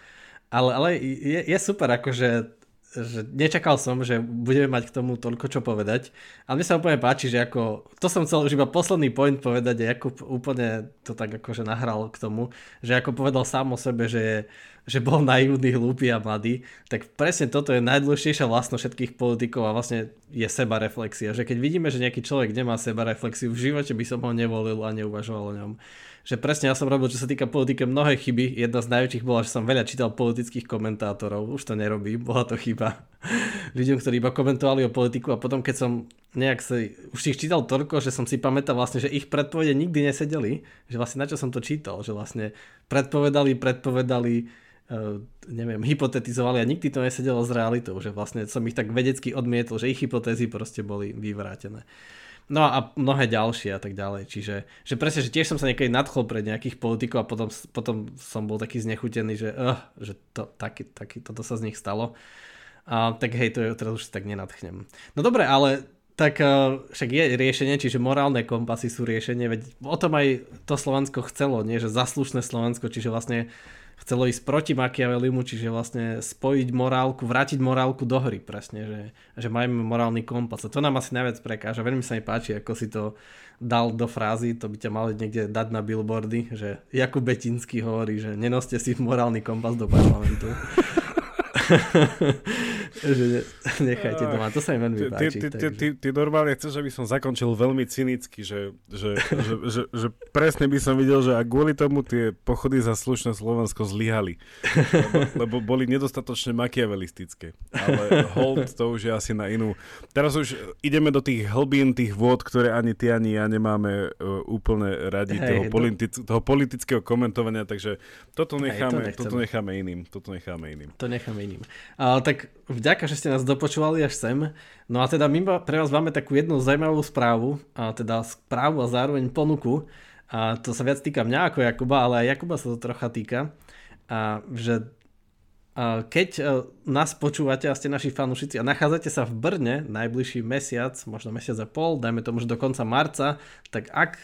Ale, ale je, je super, akože že nečakal som, že budeme mať k tomu toľko čo povedať. Ale mne sa úplne páči, že ako, to som chcel už iba posledný point povedať, a Jakub úplne to tak akože nahral k tomu, že ako povedal sám o sebe, že, je, že bol naivný, hlúpy a mladý, tak presne toto je najdôležitejšia vlastnosť všetkých politikov a vlastne je seba reflexia. Že keď vidíme, že nejaký človek nemá seba reflexiu, v živote by som ho nevolil a neuvažoval o ňom že presne ja som robil, čo sa týka politiky, mnohé chyby. Jedna z najväčších bola, že som veľa čítal politických komentátorov. Už to nerobím, bola to chyba. Ľuďom, ktorí iba komentovali o politiku a potom, keď som nejak si, už ich čítal toľko, že som si pamätal vlastne, že ich predpovede nikdy nesedeli. Že vlastne na čo som to čítal, že vlastne predpovedali, predpovedali, uh, neviem, hypotetizovali a nikdy to nesedelo s realitou, že vlastne som ich tak vedecky odmietol, že ich hypotézy proste boli vyvrátené. No a mnohé ďalšie a tak ďalej. Čiže že presne, že tiež som sa niekedy nadchol pre nejakých politikov a potom, potom som bol taký znechutený, že, uh, že to, taký, taký, toto sa z nich stalo. A, tak hej, to je, teraz už si tak nenadchnem. No dobre, ale tak uh, však je riešenie, čiže morálne kompasy sú riešenie, veď o tom aj to Slovensko chcelo, nie, že zaslušné Slovensko, čiže vlastne chcelo ísť proti Machiavellimu, čiže vlastne spojiť morálku, vrátiť morálku do hry presne, že, že majme morálny kompas. A to nám asi najviac prekáža. Veľmi sa mi páči, ako si to dal do frázy, to by ťa mali niekde dať na billboardy, že Jakub Betinský hovorí, že nenoste si morálny kompas do parlamentu. že nechajte doma, to sa mi veľmi páči. Ty, ty, ty, ty normálne chceš, aby som zakončil veľmi cynicky, že, že, že, že, že presne by som videl, že ak kvôli tomu tie pochody za slušné Slovensko zlyhali, lebo, lebo boli nedostatočne makiavelistické. Ale hold to už je asi na inú. Teraz už ideme do tých hlbín, tých vôd, ktoré ani ty, ani ja nemáme uh, úplne radi hey, toho, politi- toho politického komentovania, takže toto necháme, hey, to toto necháme iným. Toto necháme iným. To necháme iným. Uh, tak vďaka, že ste nás dopočúvali až sem. No a teda my pre vás máme takú jednu zaujímavú správu, a teda správu a zároveň ponuku. A to sa viac týka mňa ako Jakuba, ale aj Jakuba sa to trocha týka. A že keď e, nás počúvate a ste naši fanúšici a nachádzate sa v Brne najbližší mesiac, možno mesiac a pol, dajme tomu, že do konca marca, tak ak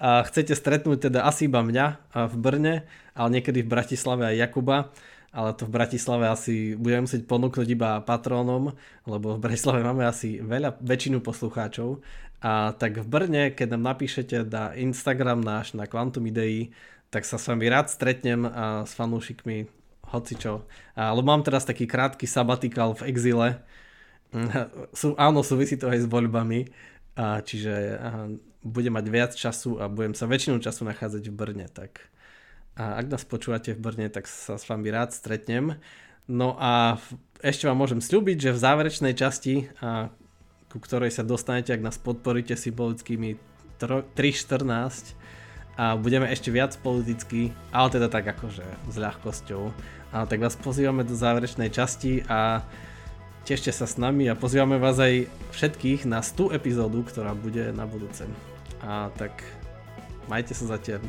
chcete stretnúť teda asi iba mňa v Brne, ale niekedy v Bratislave aj Jakuba, ale to v Bratislave asi budeme musieť ponúknuť iba patrónom, lebo v Bratislave máme asi veľa, väčšinu poslucháčov. A tak v Brne, keď nám napíšete na Instagram náš, na Quantum Idei, tak sa s vami rád stretnem a s fanúšikmi hocičo. Ale mám teraz taký krátky sabatikál v exile. Sú, áno, súvisí to aj s voľbami, a čiže budem mať viac času a budem sa väčšinu času nachádzať v Brne, tak a ak nás počúvate v Brne, tak sa s vami rád stretnem. No a ešte vám môžem slúbiť, že v záverečnej časti, a, ku ktorej sa dostanete, ak nás podporíte symbolickými 3.14 a budeme ešte viac politicky, ale teda tak akože s ľahkosťou. A tak vás pozývame do záverečnej časti a tešte sa s nami a pozývame vás aj všetkých na 100 epizódu, ktorá bude na budúce. A tak majte sa zatiaľ.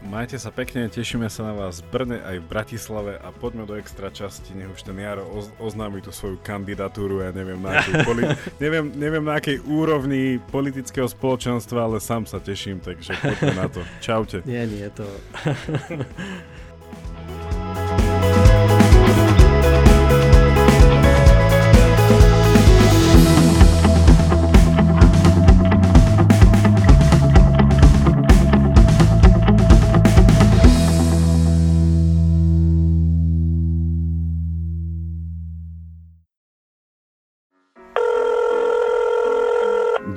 Majte sa pekne, tešíme sa na vás v Brne aj v Bratislave a poďme do extra časti, nech už ten Jaro oz- oznámi tú svoju kandidatúru, ja neviem na, akej poli- neviem, neviem na akej úrovni politického spoločenstva, ale sám sa teším, takže poďme na to. Čaute. Nie, nie, to...